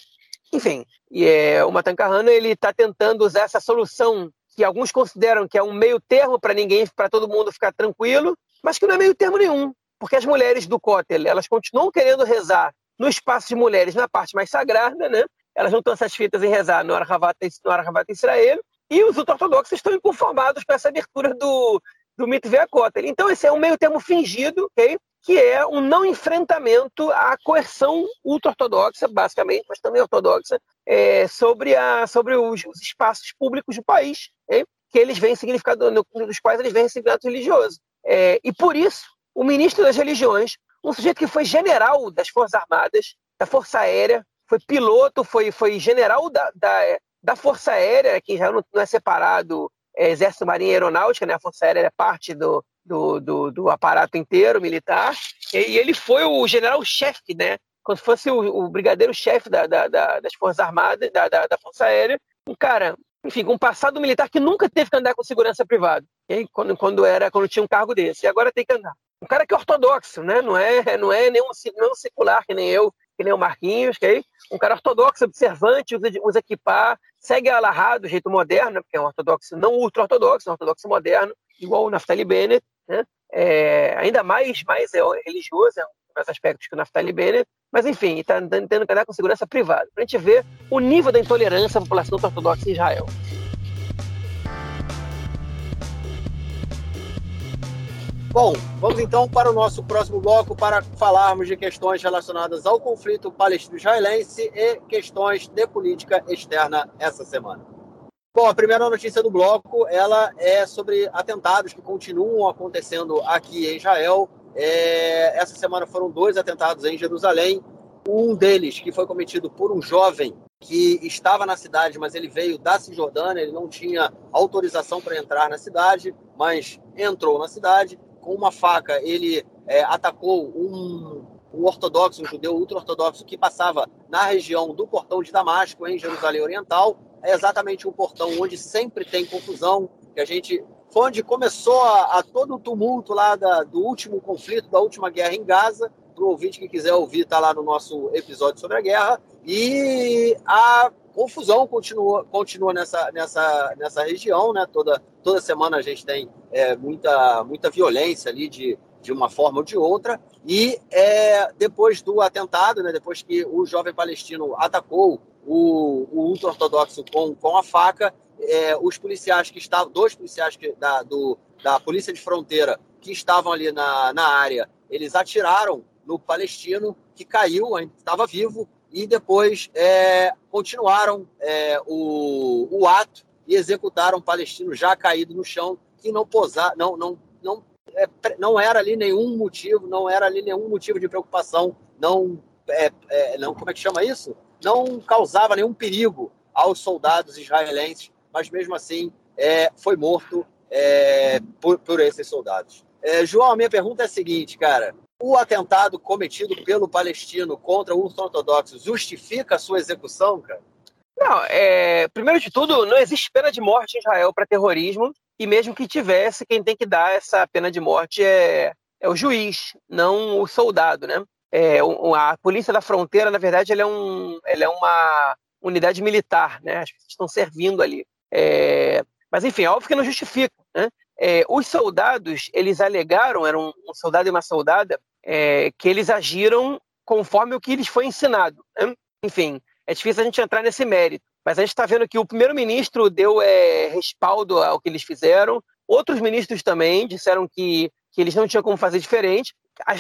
enfim, e é, o Matan Kahana, ele está tentando usar essa solução que alguns consideram que é um meio termo para ninguém, para todo mundo ficar tranquilo, mas que não é meio termo nenhum, porque as mulheres do Kotel, elas continuam querendo rezar no espaço de mulheres, na parte mais sagrada, né? Elas não estão satisfeitas em rezar no Arahavat, no Arahavat Israel, e os ortodoxos estão inconformados com essa abertura do, do Mitveh Kotel. Então, esse é um meio termo fingido, ok? Que é um não enfrentamento à coerção ultra-ortodoxa, basicamente, mas também ortodoxa, é, sobre, a, sobre os, os, espaços públicos do país, okay? que eles veem significado, nos quais eles veem significado religioso. É, e por isso, o ministro das religiões, um sujeito que foi general das Forças Armadas, da Força Aérea, foi piloto, foi, foi general da, da, da Força Aérea, que já não, não é separado é, Exército, Marinha e Aeronáutica, né? a Força Aérea é parte do, do, do, do aparato inteiro militar, e ele foi o general-chefe, né? Se fosse o, o brigadeiro-chefe da, da, da, das Forças Armadas, da, da, Força Aérea. Um cara enfim, com um passado militar que nunca teve que andar com segurança privada, okay? quando, quando, era, quando tinha um cargo desse, e agora tem que andar. Um cara que é ortodoxo, né? não, é, não é nenhum não secular que nem eu, que nem o Marquinhos, okay? um cara ortodoxo, observante, usa, usa equipar, segue a Alahá do jeito moderno, porque é um ortodoxo não ultra-ortodoxo, é um ortodoxo moderno, igual o Naftali Bennett, né? é, ainda mais, mais é religioso, é um mais aspectos que o Naftali Bennett, mas enfim, está tentando andar com segurança privada, para a gente ver o nível da intolerância da população ortodoxa em Israel. Bom, vamos então para o nosso próximo bloco para falarmos de questões relacionadas ao conflito palestino-israelense e questões de política externa essa semana. Bom, a primeira notícia do bloco, ela é sobre atentados que continuam acontecendo aqui em Israel. É, essa semana foram dois atentados em Jerusalém. Um deles que foi cometido por um jovem que estava na cidade, mas ele veio da Cisjordânia, ele não tinha autorização para entrar na cidade, mas entrou na cidade com uma faca, ele é, atacou um, um ortodoxo, um judeu ultra-ortodoxo que passava na região do portão de Damasco, em Jerusalém Oriental. É exatamente um portão onde sempre tem confusão, que a gente foi onde começou a, a todo o tumulto lá da, do último conflito, da última guerra em Gaza. Para o ouvinte que quiser ouvir, está lá no nosso episódio sobre a guerra. E a confusão continua, continua nessa, nessa, nessa região, né? Toda, toda semana a gente tem é, muita, muita violência ali de, de uma forma ou de outra. E é, depois do atentado, né, depois que o jovem palestino atacou o, o ultra-ortodoxo com, com a faca, é, os policiais que estavam, dois policiais que, da, do, da Polícia de Fronteira que estavam ali na, na área, eles atiraram no palestino que caiu, estava vivo, e depois é, continuaram é, o, o ato e executaram um palestino já caído no chão que não posar, não não não é, não era ali nenhum motivo, não era ali nenhum motivo de preocupação, não é, é, não como é que chama isso? Não causava nenhum perigo aos soldados israelenses, mas mesmo assim é, foi morto é, por, por esses soldados. É, João, a minha pergunta é a seguinte, cara o atentado cometido pelo palestino contra o ortodoxo justifica a sua execução, cara? Não, é, primeiro de tudo, não existe pena de morte em Israel para terrorismo, e mesmo que tivesse, quem tem que dar essa pena de morte é, é o juiz, não o soldado, né? É, a polícia da fronteira, na verdade, ela é, um, ela é uma unidade militar, né? As pessoas estão servindo ali. É, mas, enfim, é óbvio que não justifica, né? É, os soldados, eles alegaram, eram um soldado e uma soldada, é, que eles agiram conforme o que lhes foi ensinado. Né? Enfim, é difícil a gente entrar nesse mérito, mas a gente está vendo que o primeiro-ministro deu é, respaldo ao que eles fizeram, outros ministros também disseram que, que eles não tinham como fazer diferente.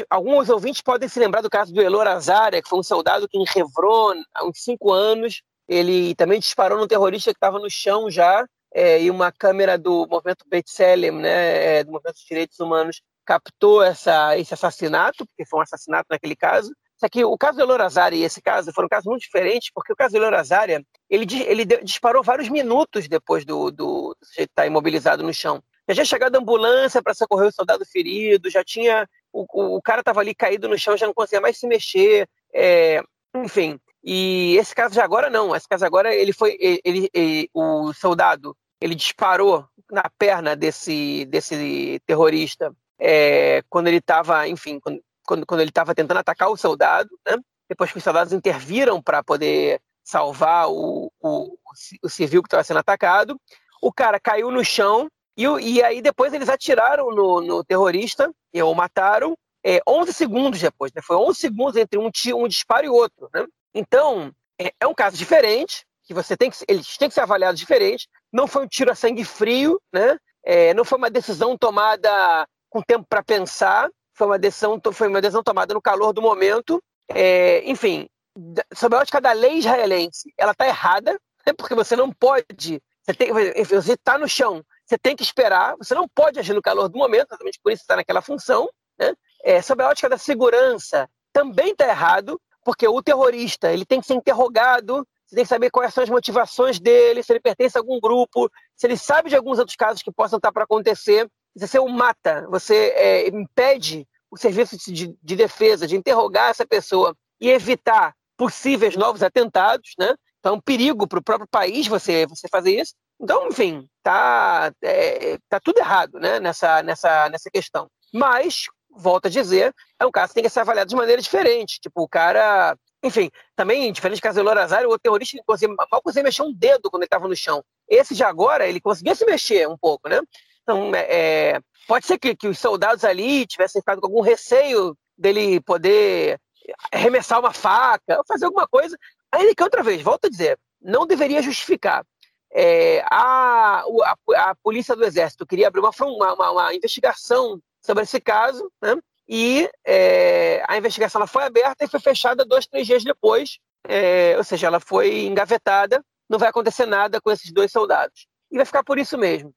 Alguns ouvintes podem se lembrar do caso do Elor Azaria, que foi um soldado que em Hebron, há uns cinco anos, ele também disparou no terrorista que estava no chão já, é, e uma câmera do movimento B'Tselem, né, é, do movimento dos direitos humanos, captou essa, esse assassinato, porque foi um assassinato naquele caso. Só que o caso do Elorazária e esse caso foram casos muito diferentes, porque o caso do Elorazária, ele, ele disparou vários minutos depois do, do, do sujeito estar imobilizado no chão. Já tinha chegado a ambulância para socorrer o soldado ferido, já tinha. O, o cara estava ali caído no chão, já não conseguia mais se mexer. É, enfim. E esse caso de agora não. Esse caso agora ele foi. Ele, ele, ele, o soldado ele disparou na perna desse, desse terrorista é, quando ele estava, enfim, quando, quando, quando ele estava tentando atacar o soldado, né? depois que os soldados interviram para poder salvar o, o, o civil que estava sendo atacado, o cara caiu no chão e, e aí depois eles atiraram no, no terrorista e o mataram é, 11 segundos depois, né? Foi 11 segundos entre um, um disparo e outro, né? Então, é, é, um caso diferente, que você tem que, eles têm que ser avaliados diferente. Não foi um tiro a sangue frio, né? É, não foi uma decisão tomada com tempo para pensar, foi uma decisão, foi uma decisão tomada no calor do momento. É, enfim, sob a ótica da lei israelense, ela está errada, né, porque você não pode, você está no chão, você tem que esperar, você não pode agir no calor do momento, exatamente por isso está naquela função. Né? É, sob a ótica da segurança, também está errado, porque o terrorista ele tem que ser interrogado, você tem que saber quais são as motivações dele, se ele pertence a algum grupo, se ele sabe de alguns outros casos que possam estar para acontecer você o mata, você é, impede o serviço de, de, defesa de interrogar essa pessoa e evitar possíveis novos atentados, né? Então é um perigo para o próprio país você, você fazer isso. Então, enfim, tá, é, tá tudo errado né, nessa, nessa, nessa questão. Mas, volto a dizer, é um caso que tem que ser avaliado de maneira diferente. Tipo, o cara. Enfim, também, diferente do caso do Lorazar, o terrorista conseguia, mal conseguia mexer um dedo quando ele estava no chão. Esse de agora, ele conseguia se mexer um pouco, né? Então, é, é, pode ser que, que os soldados ali tivessem ficado com algum receio dele poder arremessar uma faca, fazer alguma coisa. Ainda que outra vez, volto a dizer, não deveria justificar. É, a, a, a, polícia do Exército queria abrir uma, uma, uma investigação sobre esse caso, né? e é, a investigação ela foi aberta e foi fechada dois, três dias depois, é, ou seja, ela foi engavetada, não vai acontecer nada com esses dois soldados. E vai ficar por isso mesmo.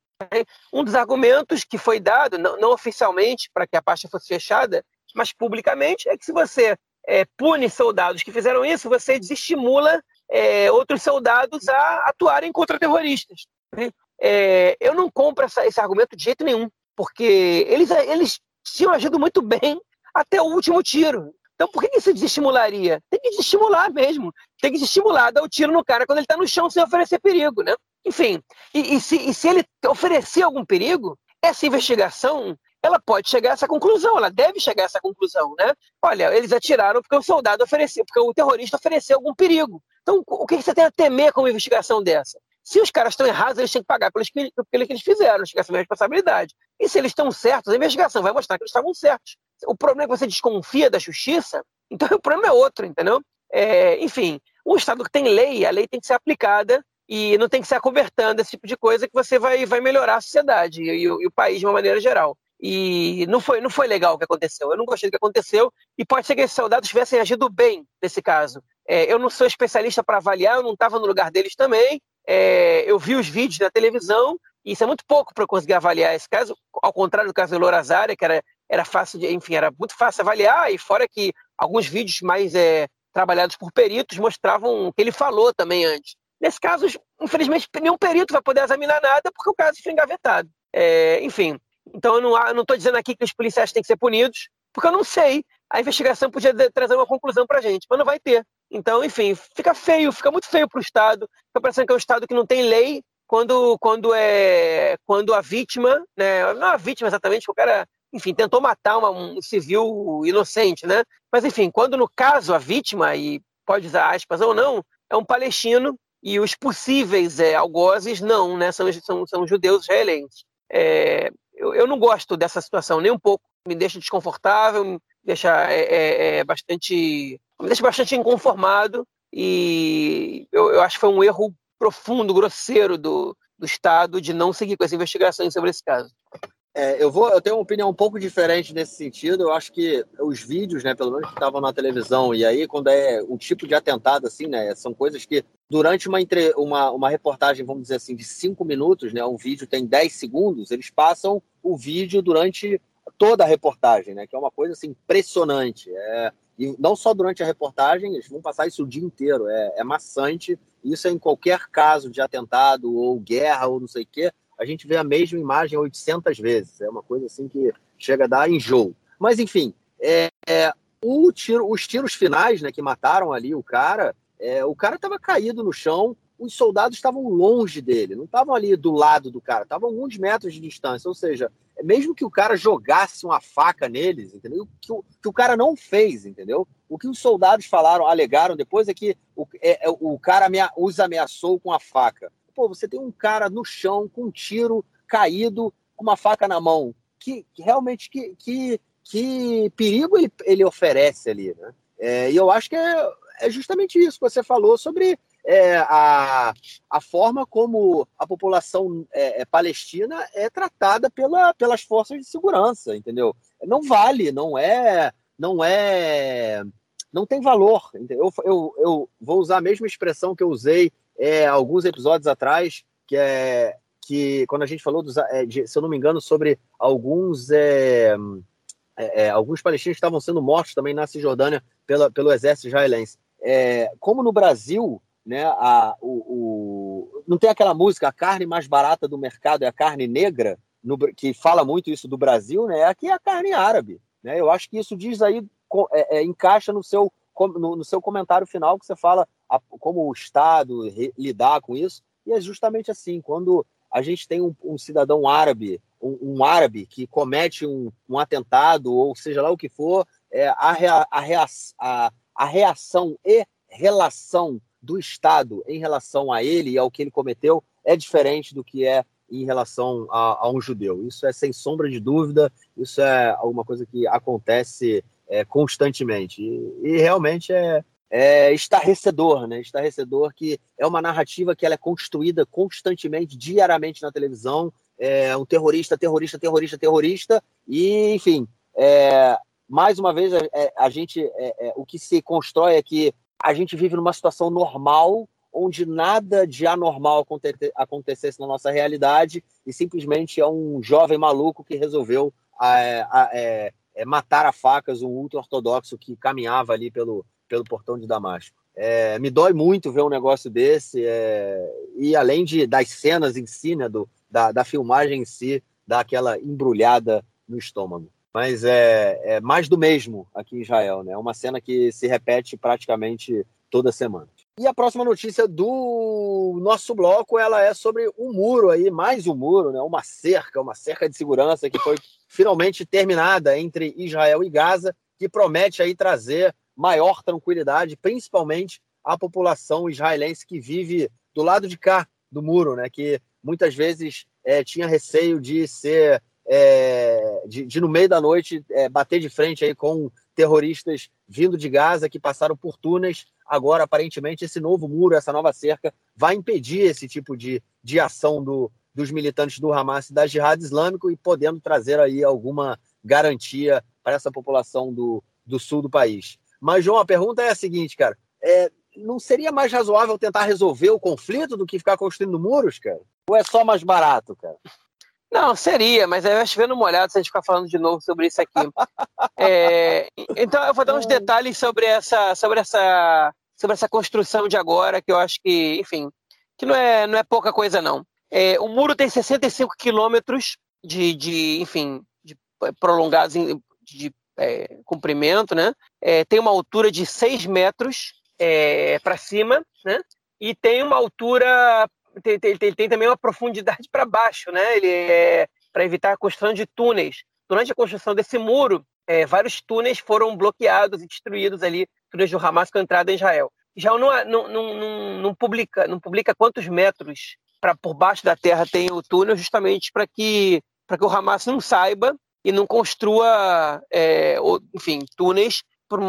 Um dos argumentos que foi dado, não, não oficialmente, para que a pasta fosse fechada, mas publicamente, é que se você é, pune soldados que fizeram isso, você desestimula é, outros soldados a atuarem contra terroristas. Né? É, eu não compro essa, esse argumento de jeito nenhum, porque eles, eles tinham agido muito bem até o último tiro. Então, por que, isso desestimularia? Tem que desestimular mesmo. Tem que desestimular, dar o tiro no cara quando ele está no chão sem oferecer perigo, né? Enfim, e, e, se, e se ele oferecer algum perigo, essa investigação ela pode chegar a essa conclusão, ela deve chegar a essa conclusão, né? Olha, eles atiraram porque o soldado ofereceu, porque o terrorista ofereceu algum perigo. Então, o que você tem a temer com uma investigação dessa? Se os caras estão errados, eles têm que pagar pelo que, pelo que eles fizeram, acho que essa é a responsabilidade. E se eles estão certos, a investigação vai mostrar que eles estavam certos. O problema é que você desconfia da justiça, então o problema é outro, entendeu? É, enfim, um Estado que tem lei, a lei tem que ser aplicada e não tem que ser acobertando esse tipo de coisa que você vai, vai melhorar a sociedade e, e, e, o país de uma maneira geral. E não foi, não foi legal o que aconteceu. Eu não gostei do que aconteceu e pode ser que esses soldados tivessem agido bem nesse caso. É, eu não sou especialista para avaliar, eu não estava no lugar deles também. É, eu vi os vídeos na televisão e isso é muito pouco para conseguir avaliar esse caso, ao contrário do caso do Lorazária, que era, era fácil de, enfim, era muito fácil avaliar, e fora que alguns vídeos mais é, trabalhados por peritos mostravam o que ele falou também antes. Nesse caso, infelizmente, nenhum perito vai poder examinar nada porque o caso foi engavetado. É, enfim, então eu não estou dizendo aqui que os policiais têm que ser punidos, porque eu não sei. A investigação podia trazer uma conclusão para a gente, mas não vai ter. Então, enfim, fica feio, fica muito feio para o Estado. Fica parecendo que é um Estado que não tem lei quando, quando, é, quando a vítima, né, não a vítima exatamente, o cara, enfim, tentou matar uma, um civil inocente, né? Mas, enfim, quando no caso a vítima, e pode usar aspas ou não, é um palestino e os possíveis é, algozes não, né? São, são, são judeus israelenses. É, eu, eu, não gosto dessa situação nem um pouco. Me deixa desconfortável, me deixa é, é, é bastante, me deixa bastante inconformado e eu, eu, acho que foi um erro profundo, grosseiro do, do Estado de não seguir com as investigações sobre esse caso. É, eu vou, eu tenho uma opinião um pouco diferente nesse sentido. Eu acho que os vídeos, né, pelo menos que estavam na televisão, e aí quando é um tipo de atentado assim, né, são coisas que durante uma, uma, uma reportagem, vamos dizer assim, de cinco minutos, né, um vídeo tem 10 segundos, eles passam o vídeo durante toda a reportagem, né, que é uma coisa assim impressionante. É, e não só durante a reportagem, eles vão passar isso o dia inteiro. É, é maçante. Isso é em qualquer caso de atentado ou guerra ou não sei o quê a gente vê a mesma imagem 800 vezes. É uma coisa assim que chega a dar enjoo. Mas, enfim, é, é, tiro, os tiros finais né, que mataram ali o cara, é, o cara estava caído no chão, os soldados estavam longe dele, não estavam ali do lado do cara, estavam alguns metros de distância. Ou seja, mesmo que o cara jogasse uma faca neles, entendeu? Que o, que o cara não fez, entendeu? O que os soldados falaram, alegaram depois é que o, é, é o cara os ameaçou com a faca pô, você tem um cara no chão com um tiro caído, com uma faca na mão. Que, que realmente que, que, que perigo ele, ele oferece ali, né? É, e eu acho que é, é justamente isso que você falou sobre é, a, a forma como a população é, é, palestina é tratada pela, pelas forças de segurança, entendeu? Não vale, não é, não é, não tem valor. Eu, eu, eu vou usar a mesma expressão que eu usei é, alguns episódios atrás, que é que quando a gente falou, dos, é, de, se eu não me engano, sobre alguns é, é, é alguns palestinos que estavam sendo mortos também na Cisjordânia pela, pelo exército israelense. É, como no Brasil, né, a, o, o, não tem aquela música, a carne mais barata do mercado é a carne negra, no, que fala muito isso do Brasil, né, aqui é a carne árabe. Né, eu acho que isso diz aí, é, encaixa no seu, no, no seu comentário final, que você fala a, como o Estado re, lidar com isso. E é justamente assim, quando a gente tem um, um cidadão árabe, um, um, árabe que comete um, um, atentado, ou seja lá o que for, é, a, rea, a, rea, a, a reação e relação do Estado em relação a ele e ao que ele cometeu é diferente do que é em relação a, a um judeu. Isso é sem sombra de dúvida, isso é alguma coisa que acontece é, constantemente. E, e realmente é, é estarrecedor, né? Estarrecedor que é uma narrativa que ela é construída constantemente, diariamente na televisão. É um terrorista, terrorista, terrorista, terrorista. E, enfim, é, mais uma vez, a, é, a gente, é, é, o que se constrói é que a gente vive numa situação normal, onde nada de anormal acontecesse na nossa realidade e simplesmente é um jovem maluco que resolveu é, é, é, matar a facas um ultra-ortodoxo que caminhava ali pelo, pelo portão de Damasco. É, me dói muito ver um negócio desse é, e além de das cenas em si, né, do, da, da filmagem em si, dá aquela embrulhada no estômago. Mas é, é mais do mesmo aqui em Israel, né? É uma cena que se repete praticamente toda semana. E a próxima notícia do nosso bloco, ela é sobre um muro aí, mais um muro, né? Uma cerca, uma cerca de segurança que foi finalmente terminada entre Israel e Gaza, que promete aí trazer maior tranquilidade, principalmente à população israelense que vive do lado de cá do muro, né? Que muitas vezes é, tinha receio de ser é, de, de, no meio da noite é, bater de frente aí com terroristas vindo de Gaza que passaram por túneis. Agora, aparentemente, esse novo muro, essa nova cerca, vai impedir esse tipo de, de ação do, dos militantes do Hamas e da Jihad Islâmico e podendo trazer aí alguma garantia para essa população do, do sul do país. Mas, João, a pergunta é a seguinte, cara. É, não seria mais razoável tentar resolver o conflito do que ficar construindo muros, cara? Ou é só mais barato, cara? Não, seria, mas aí vai chovendo molhado se a gente ficar falando de novo sobre isso aqui. é, então eu vou dar uns detalhes sobre essa, sobre essa, sobre essa construção de agora, que eu acho que, enfim, que não é, não é pouca coisa não. É, o muro tem 65 quilômetros de, de, enfim, de prolongados de é, comprimento, né? É, tem uma altura de 6 metros é, para cima, né? E tem uma altura tem, tem, tem, tem também uma profundidade para baixo, né? Ele é para evitar a construção de túneis. Durante a construção desse muro, é, vários túneis foram bloqueados e destruídos ali, túneis do Hamas com entrada em Israel. Israel não, não, não, não, publica, não publica quantos metros para por baixo da terra tem o túnel, justamente para que, para que o Hamas não saiba e não construa, é, enfim, túneis por,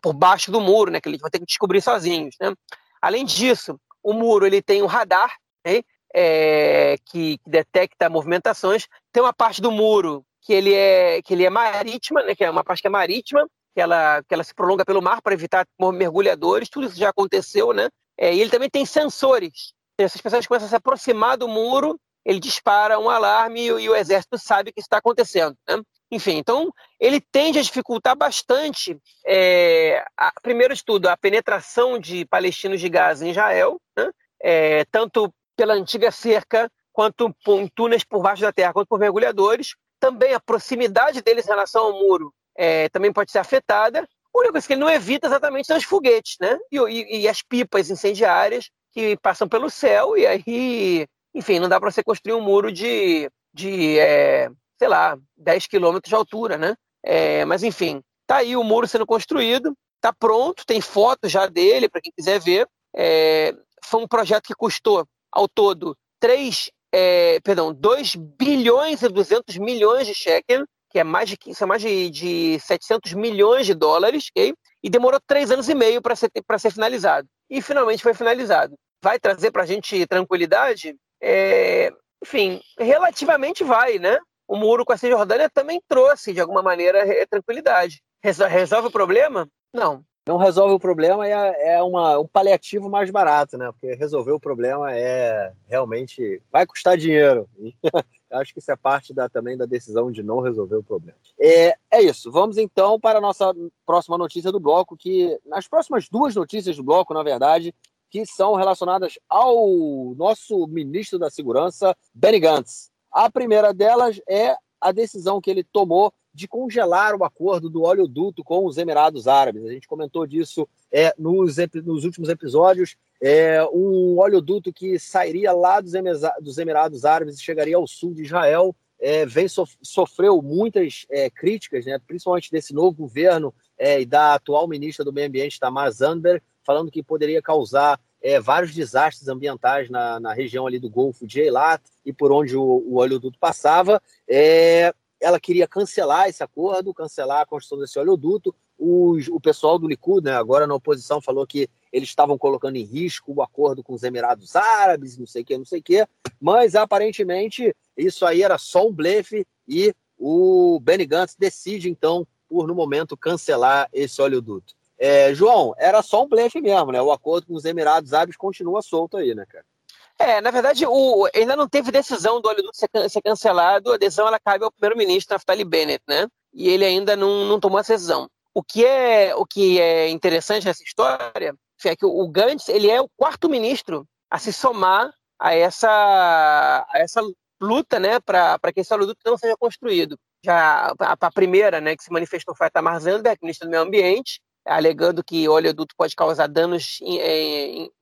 por, baixo do muro, né, que eles vão ter que descobrir sozinhos. Né? Além disso, o muro ele tem um radar né, é, que, que, detecta movimentações. Tem uma parte do muro que ele é, que ele é marítima, né, que é uma parte que é marítima, que ela, que ela se prolonga pelo mar para evitar mergulhadores. Tudo isso já aconteceu, né? É, e ele também tem sensores. Essas pessoas começam a se aproximar do muro, ele dispara um alarme e, e o exército sabe que isso está acontecendo. Né? Enfim, então ele tende a dificultar bastante, é, a, primeiro de tudo, a penetração de palestinos de Gaza em Israel, né? é, tanto pela antiga cerca, quanto em túneis por baixo da terra, quanto por mergulhadores. Também a proximidade deles em relação ao muro é, também pode ser afetada. A única coisa que ele não evita exatamente são os foguetes, né? E, e, e as pipas incendiárias que passam pelo céu, e aí, enfim, não dá para você construir um muro de, de é, sei lá, 10 quilômetros de altura, né? É, mas enfim, tá aí o muro sendo construído, tá pronto, tem foto já dele para quem quiser ver. É, foi um projeto que custou ao todo 3, é, perdão, 2 bilhões e 200 milhões de shekel, que é mais de, são mais de, de 700 milhões de dólares, okay? e demorou três anos e meio para ser, ser finalizado. E finalmente foi finalizado. Vai trazer para a gente tranquilidade? É, enfim, relativamente vai, né? o muro com a Cisjordânia também trouxe, de alguma maneira, tranquilidade. Resolve o problema? Não. Não resolve o problema é, é uma, um paliativo mais barato, né? Porque resolver o problema é realmente vai custar dinheiro. Acho que isso é parte da, também da decisão de não resolver o problema. É, é isso. Vamos então para a nossa próxima notícia do bloco, que nas próximas duas notícias do bloco, na verdade, que são relacionadas ao nosso ministro da Segurança, Benny Gantz. A primeira delas é a decisão que ele tomou de congelar o acordo do oleoduto com os Emirados Árabes. A gente comentou disso é, nos, nos últimos episódios. é, um oleoduto que sairia lá dos, dos Emirados Árabes e chegaria ao sul de Israel, é, vem sofreu muitas é, críticas, né, principalmente desse novo governo é, e da atual ministra do Meio Ambiente, Tamar Zandberg, falando que poderia causar é, vários desastres ambientais na, na, região ali do Golfo de Eilat e por onde o, o oleoduto passava. É, ela queria cancelar esse acordo, cancelar a construção desse oleoduto. O, o pessoal do Likud, né, agora na oposição, falou que eles estavam colocando em risco o acordo com os Emirados Árabes, não sei o que, não sei o que, mas aparentemente isso aí era só um blefe e o Benny Gantz decide, então, por no momento cancelar esse oleoduto. É, João, era só um blefe mesmo, né? O acordo com os Emirados Árabes continua solto aí, né, cara? É, na verdade, o, ainda não teve decisão do oleoduto ser, ser cancelado. A decisão ela cabe ao primeiro-ministro Naftali Bennett, né? E ele ainda não, não tomou essa decisão. O que é o que é interessante nessa história é que o Gantz ele é o quarto ministro a se somar a essa a essa luta, né, para que esse oleoduto não seja construído. Já a, a, primeira, né, que se manifestou foi a Tamar Zandberg, ministra do Meio Ambiente, alegando que o oleoduto pode causar danos,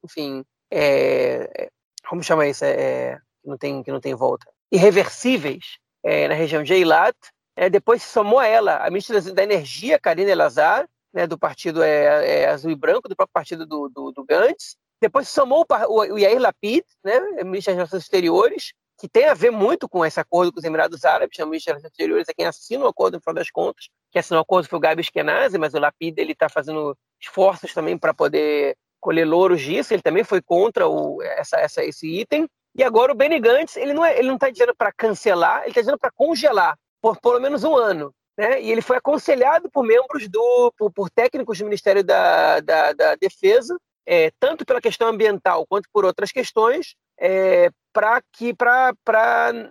enfim, é, como chama isso? É, que, não tem, que não tem volta. Irreversíveis é, na região de Eilat. É, depois se somou a ela a ministra da Energia, Karine Elazar, né, do partido é, é, Azul e Branco, do próprio partido do, do, do Gantz. Depois se somou o, o Yair Lapid, né, ministro das Relações Exteriores, que tem a ver muito com esse acordo com os Emirados Árabes, o ministro das Relações Exteriores é quem assina o acordo, no final das contas, que assinou o acordo foi o Gabi Eskenazi, mas o Lapid está fazendo esforços também para poder colher louros disso, ele também foi contra o, essa, essa, esse item. E agora o Benny Gantz, ele não é, está dizendo para cancelar, ele está dizendo para congelar por pelo menos um ano. Né? E ele foi aconselhado por membros do, por, por técnicos do Ministério da, da, da Defesa, é, tanto pela questão ambiental quanto por outras questões, é, para que para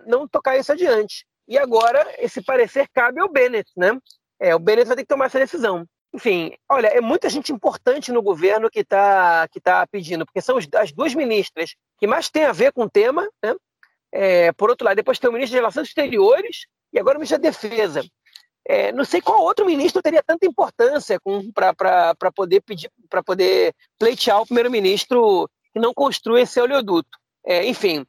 não tocar isso adiante. E agora esse parecer cabe ao Bennett, né? É, o Bennett vai ter que tomar essa decisão. Enfim, olha, é muita gente importante no governo que está que tá pedindo, porque são as duas ministras que mais têm a ver com o tema, né? É, por outro lado, depois tem o ministro de Relações Exteriores e agora o ministro da Defesa. É, não sei qual outro ministro teria tanta importância para poder pedir, para poder pleitear o primeiro-ministro que não construa esse oleoduto. É, enfim,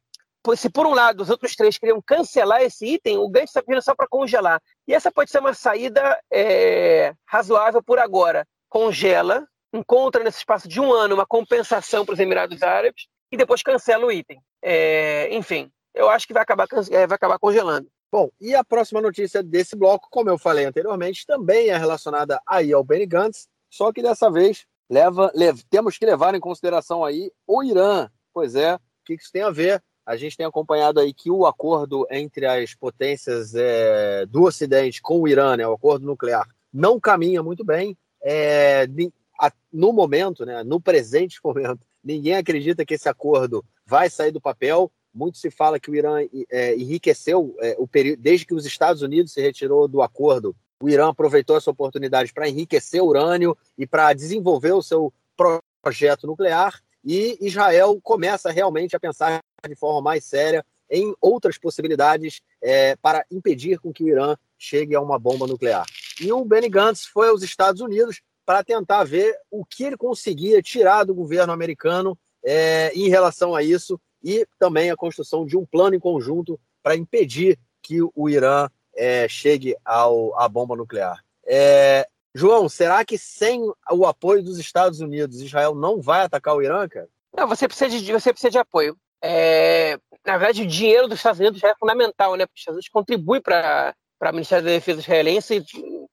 se por um lado os outros três queriam cancelar esse item, o Gantz está pedindo só para congelar. E essa pode ser uma saída é, razoável por agora. Congela, encontra nesse espaço de um ano uma compensação para os Emirados Árabes e depois cancela o item. É, enfim, eu acho que vai acabar, é, vai acabar congelando. Bom, e a próxima notícia desse bloco, como eu falei anteriormente, também é relacionada aí ao Benny Gantz, só que dessa vez leva, leva, temos que levar em consideração aí o Irã. Pois é, o que isso tem a ver? A gente tem acompanhado aí que o acordo entre as potências é, do Ocidente com o Irã, né, o acordo nuclear, não caminha muito bem. É, no momento, né, no presente momento, ninguém acredita que esse acordo vai sair do papel. Muito se fala que o Irã é, enriqueceu é, o período, desde que os Estados Unidos se retirou do acordo. O Irã aproveitou essa oportunidade para enriquecer o urânio e para desenvolver o seu projeto nuclear. E Israel começa realmente a pensar de forma mais séria em outras possibilidades é, para impedir com que o Irã chegue a uma bomba nuclear. E o Benny Gantz foi aos Estados Unidos para tentar ver o que ele conseguia tirar do governo americano é, em relação a isso e também a construção de um plano em conjunto para impedir que o Irã é, chegue ao, à bomba nuclear. É, João, será que sem o apoio dos Estados Unidos, Israel não vai atacar o Irã, cara? Não, você precisa de, você precisa de apoio. É, na verdade, o dinheiro dos Estados Unidos já é fundamental, né? Porque os Estados Unidos contribui para o Ministério da Defesa israelense,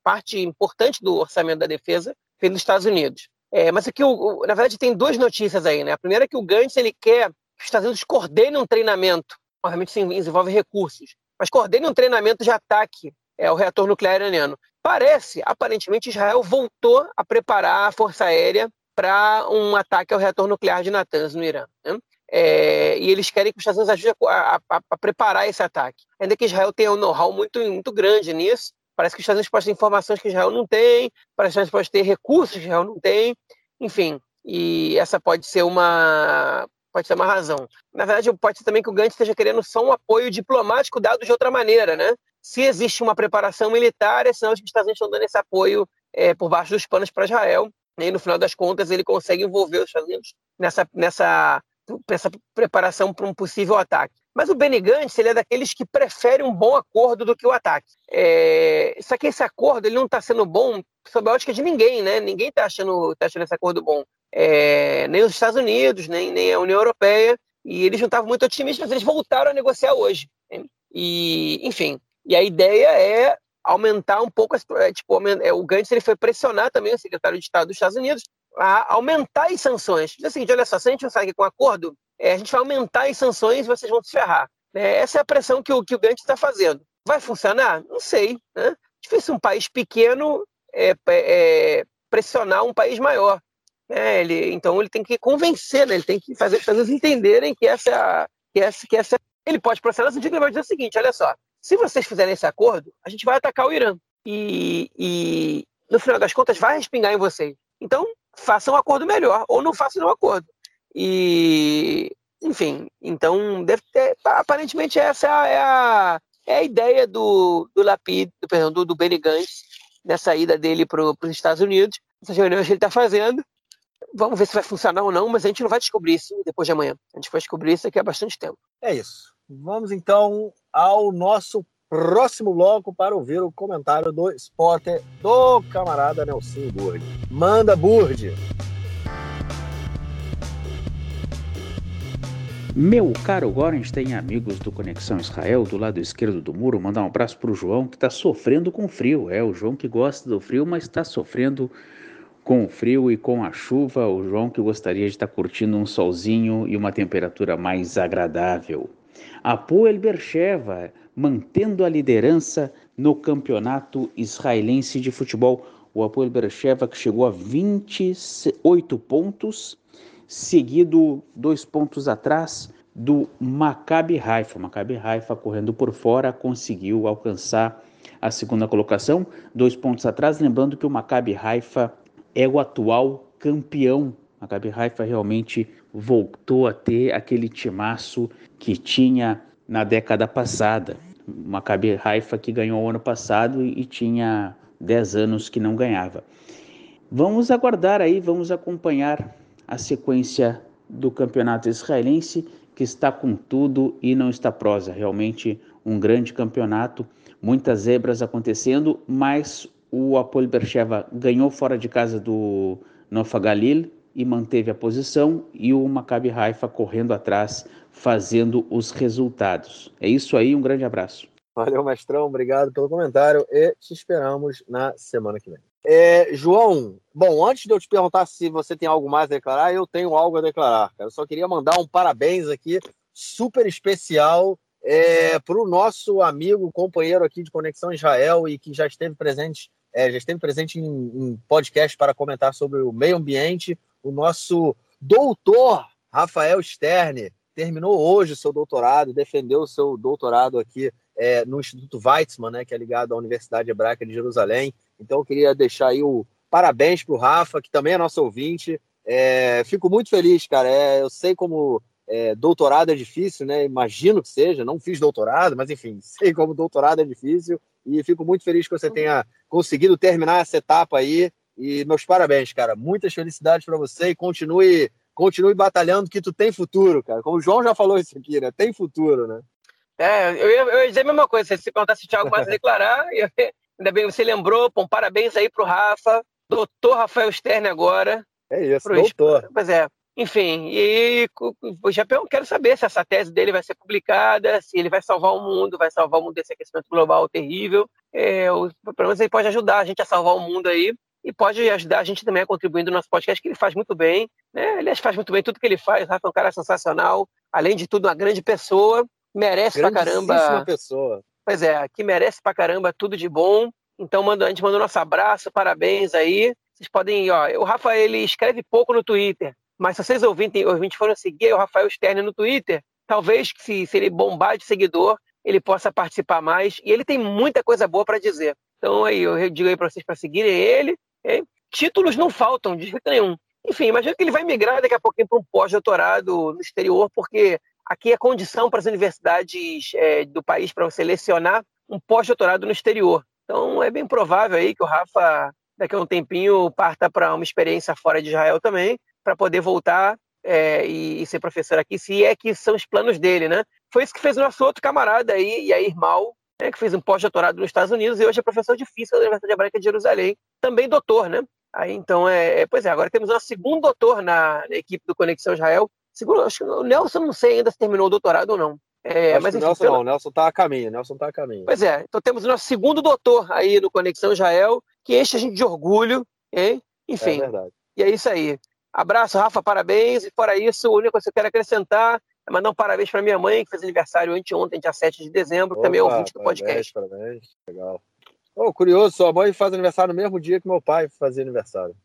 parte importante do orçamento da defesa vem dos Estados Unidos. É, mas aqui, o, na verdade, tem duas notícias aí, né? A primeira é que o Gantz ele quer que os Estados Unidos coordenem um treinamento, obviamente isso envolve recursos, mas coordene um treinamento de ataque é, ao reator nuclear iraniano. Parece, aparentemente, Israel voltou a preparar a força aérea para um ataque ao reator nuclear de Natanz, no Irã. Né? É, e eles querem que os Estados Unidos ajudem a, a, a, preparar esse ataque. Ainda que Israel tenha um know-how muito, muito grande nisso, parece que os Estados Unidos podem ter informações que Israel não tem, parece que os Estados Unidos podem ter recursos que Israel não tem, enfim. E essa pode ser uma pode ser uma razão. Na verdade, pode ser também que o Gantz esteja querendo só um apoio diplomático dado de outra maneira, né? Se existe uma preparação militar, é sinal de que os Estados Unidos estão dando esse apoio é, por baixo dos panos para Israel. E no final das contas ele consegue envolver os Estados Unidos nessa, nessa, nessa preparação para um possível ataque. Mas o Benny Gantz, ele é daqueles que prefere um bom acordo do que o ataque. É... Só que esse acordo ele não está sendo bom sob a ótica de ninguém, né? Ninguém está achando, tá achando esse acordo bom. É... Nem os Estados Unidos, nem, nem a União Europeia. E eles não estavam muito otimistas, eles voltaram a negociar hoje. Né? E, enfim, e a ideia é aumentar um pouco, é, tipo, é, o Gantz ele foi pressionar também o secretário de Estado dos Estados Unidos a aumentar as sanções. Diz o seguinte, olha só, se a gente não sai com acordo, é, a gente vai aumentar as sanções e vocês vão se ferrar. É, essa é a pressão que o, que o Gantz está fazendo. Vai funcionar? Não sei. Né? Difícil um país pequeno é, é, pressionar um país maior. Né? Ele, então ele tem que convencer, né? ele tem que fazer as pessoas entenderem que essa, que essa, que essa. Ele pode pressionar no sentido que ele vai dizer o seguinte: olha só, se vocês fizerem esse acordo, a gente vai atacar o Irã. E, e no final das contas vai respingar em vocês. Então, façam um acordo melhor, ou não façam um acordo. E, enfim, então, deve ter, aparentemente essa é a, é a ideia do, do Lapid, do, perdão, do, do Benny Gantz, nessa ida dele para os Estados Unidos, essas reuniões que ele está fazendo. Vamos ver se vai funcionar ou não, mas a gente não vai descobrir isso depois de amanhã. A gente vai descobrir isso daqui a bastante tempo. É isso. Vamos então ao nosso próximo bloco para ouvir o comentário do spotter do camarada Nelson Burd. Manda, Burd! Meu caro Gorenstein, amigos do Conexão Israel, do lado esquerdo do muro, mandar um abraço para o João que está sofrendo com frio. É, o João que gosta do frio, mas está sofrendo com o frio e com a chuva. O João que gostaria de estar tá curtindo um solzinho e uma temperatura mais agradável. Apoel Bercheva, mantendo a liderança no campeonato israelense de futebol. O Apoel Bercheva que chegou a 28 pontos seguido dois pontos atrás do Maccabi Haifa. Maccabi Haifa correndo por fora conseguiu alcançar a segunda colocação, dois pontos atrás, lembrando que o Maccabi Haifa é o atual campeão. Maccabi Haifa realmente voltou a ter aquele timaço que tinha na década passada. Maccabi Haifa que ganhou ano passado e tinha 10 anos que não ganhava. Vamos aguardar aí, vamos acompanhar a sequência do campeonato israelense, que está com tudo e não está prosa. Realmente um grande campeonato, muitas zebras acontecendo, mas o Apolo Bercheva ganhou fora de casa do Nofa Galil e manteve a posição, e o Maccabi Haifa correndo atrás, fazendo os resultados. É isso aí, um grande abraço. Valeu, mestrão, obrigado pelo comentário e te esperamos na semana que vem. É, João, bom, antes de eu te perguntar se você tem algo mais a declarar, eu tenho algo a declarar. Cara. Eu só queria mandar um parabéns aqui, super especial, é, para o nosso amigo, companheiro aqui de Conexão Israel e que já esteve presente, é, já esteve presente em, em podcast para comentar sobre o meio ambiente, o nosso doutor Rafael Sterne. Terminou hoje o seu doutorado, defendeu o seu doutorado aqui é, no Instituto Weizmann, né, que é ligado à Universidade Hebraica de Jerusalém. Então, eu queria deixar aí o parabéns para o Rafa, que também é nosso ouvinte. É, fico muito feliz, cara. É, eu sei como é, doutorado é difícil, né? Imagino que seja. Não fiz doutorado, mas enfim, sei como doutorado é difícil. E fico muito feliz que você tenha conseguido terminar essa etapa aí. E meus parabéns, cara. Muitas felicidades para você e continue, continue batalhando que tu tem futuro, cara. Como o João já falou isso aqui, né? Tem futuro, né? É, eu ia, eu ia dizer a mesma coisa. Se você perguntar se algo mais a declarar, eu, Ainda bem que você lembrou. Bom, parabéns aí pro Rafa. Doutor Rafael Stern agora. É isso, pro doutor. Pois é. Enfim, e o Japão, quero saber se essa tese dele vai ser publicada, se ele vai salvar o mundo, vai salvar o mundo desse aquecimento global terrível. É, o, pelo menos ele pode ajudar a gente a salvar o mundo aí e pode ajudar a gente também a contribuir no nosso podcast, que ele faz muito bem. Né? Aliás, faz muito bem tudo que ele faz. O Rafa é um cara sensacional. Além de tudo, uma grande pessoa. Merece pra caramba. pessoa. Pois é, que merece pra caramba tudo de bom. Então manda, a gente manda o nosso abraço, parabéns aí. Vocês podem, ó, o Rafael ele escreve pouco no Twitter, mas se vocês ouvintes, ouvintes foram seguir o Rafael Stern no Twitter, talvez se, se ele bombar de seguidor, ele possa participar mais. E ele tem muita coisa boa para dizer. Então aí, eu digo aí para vocês para seguirem ele. Hein? Títulos não faltam de jeito nenhum. Enfim, imagina que ele vai migrar daqui a pouquinho para um pós-doutorado no exterior, porque aqui é condição para as universidades é, do país para você lecionar um pós-doutorado no exterior. Então é bem provável aí que o Rafa daqui a um tempinho parta para uma experiência fora de Israel também, para poder voltar é, e, e, ser professor aqui, se é que são os planos dele, né? Foi isso que fez o nosso outro camarada aí, Yair Mal, né, que fez um pós-doutorado nos Estados Unidos e hoje é professor de física da Universidade Hebraica de Jerusalém, também doutor, né? Aí então é, é pois é, agora temos um segundo doutor na, na, equipe do Conexão Israel. Segundo, acho que o Nelson não sei ainda se terminou o doutorado ou não. É, mas, enfim, Nelson pela... não, o Nelson está a caminho, Nelson tá a caminho. Pois é, então temos o nosso segundo doutor aí no Conexão Israel, que enche a gente de orgulho, hein? Enfim. É verdade. E é isso aí. Abraço, Rafa, parabéns. E fora isso, única coisa que eu quero acrescentar é mandar um parabéns para minha mãe, que fez aniversário anteontem, dia 7 de dezembro, Opa, também é ouvinte do podcast. Parabéns, legal. Oh, curioso, sua mãe faz aniversário no mesmo dia que meu pai fazia aniversário.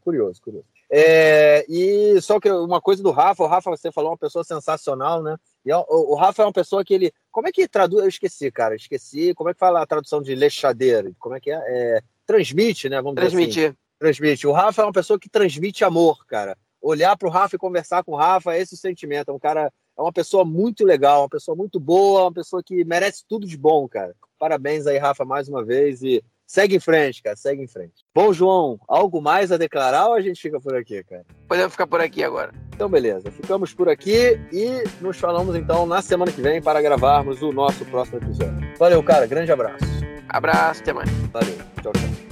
Curioso, curioso. É, e só que uma coisa do Rafa, o Rafa, você falou, uma pessoa sensacional, né? E é o, Rafa é uma pessoa que ele. Como é que traduz? Eu esqueci, cara. Esqueci. Como é que fala a tradução de lechadeira? Como é que é? é transmite, né? Vamos Transmitir. dizer assim. Transmite. O Rafa é uma pessoa que transmite amor, cara. Olhar para o Rafa e conversar com o Rafa é esse o sentimento. É um cara. É uma pessoa muito legal, uma pessoa muito boa, uma pessoa que merece tudo de bom, cara. Parabéns aí, Rafa, mais uma vez. E segue em frente, cara. Segue em frente. Bom, João, algo mais a declarar ou a gente fica por aqui, cara? Podemos ficar por aqui agora. Então, beleza. Ficamos por aqui e nos falamos então na semana que vem para gravarmos o nosso próximo episódio. Valeu, cara. Grande abraço. Abraço, até mais. Valeu. Tchau, tchau.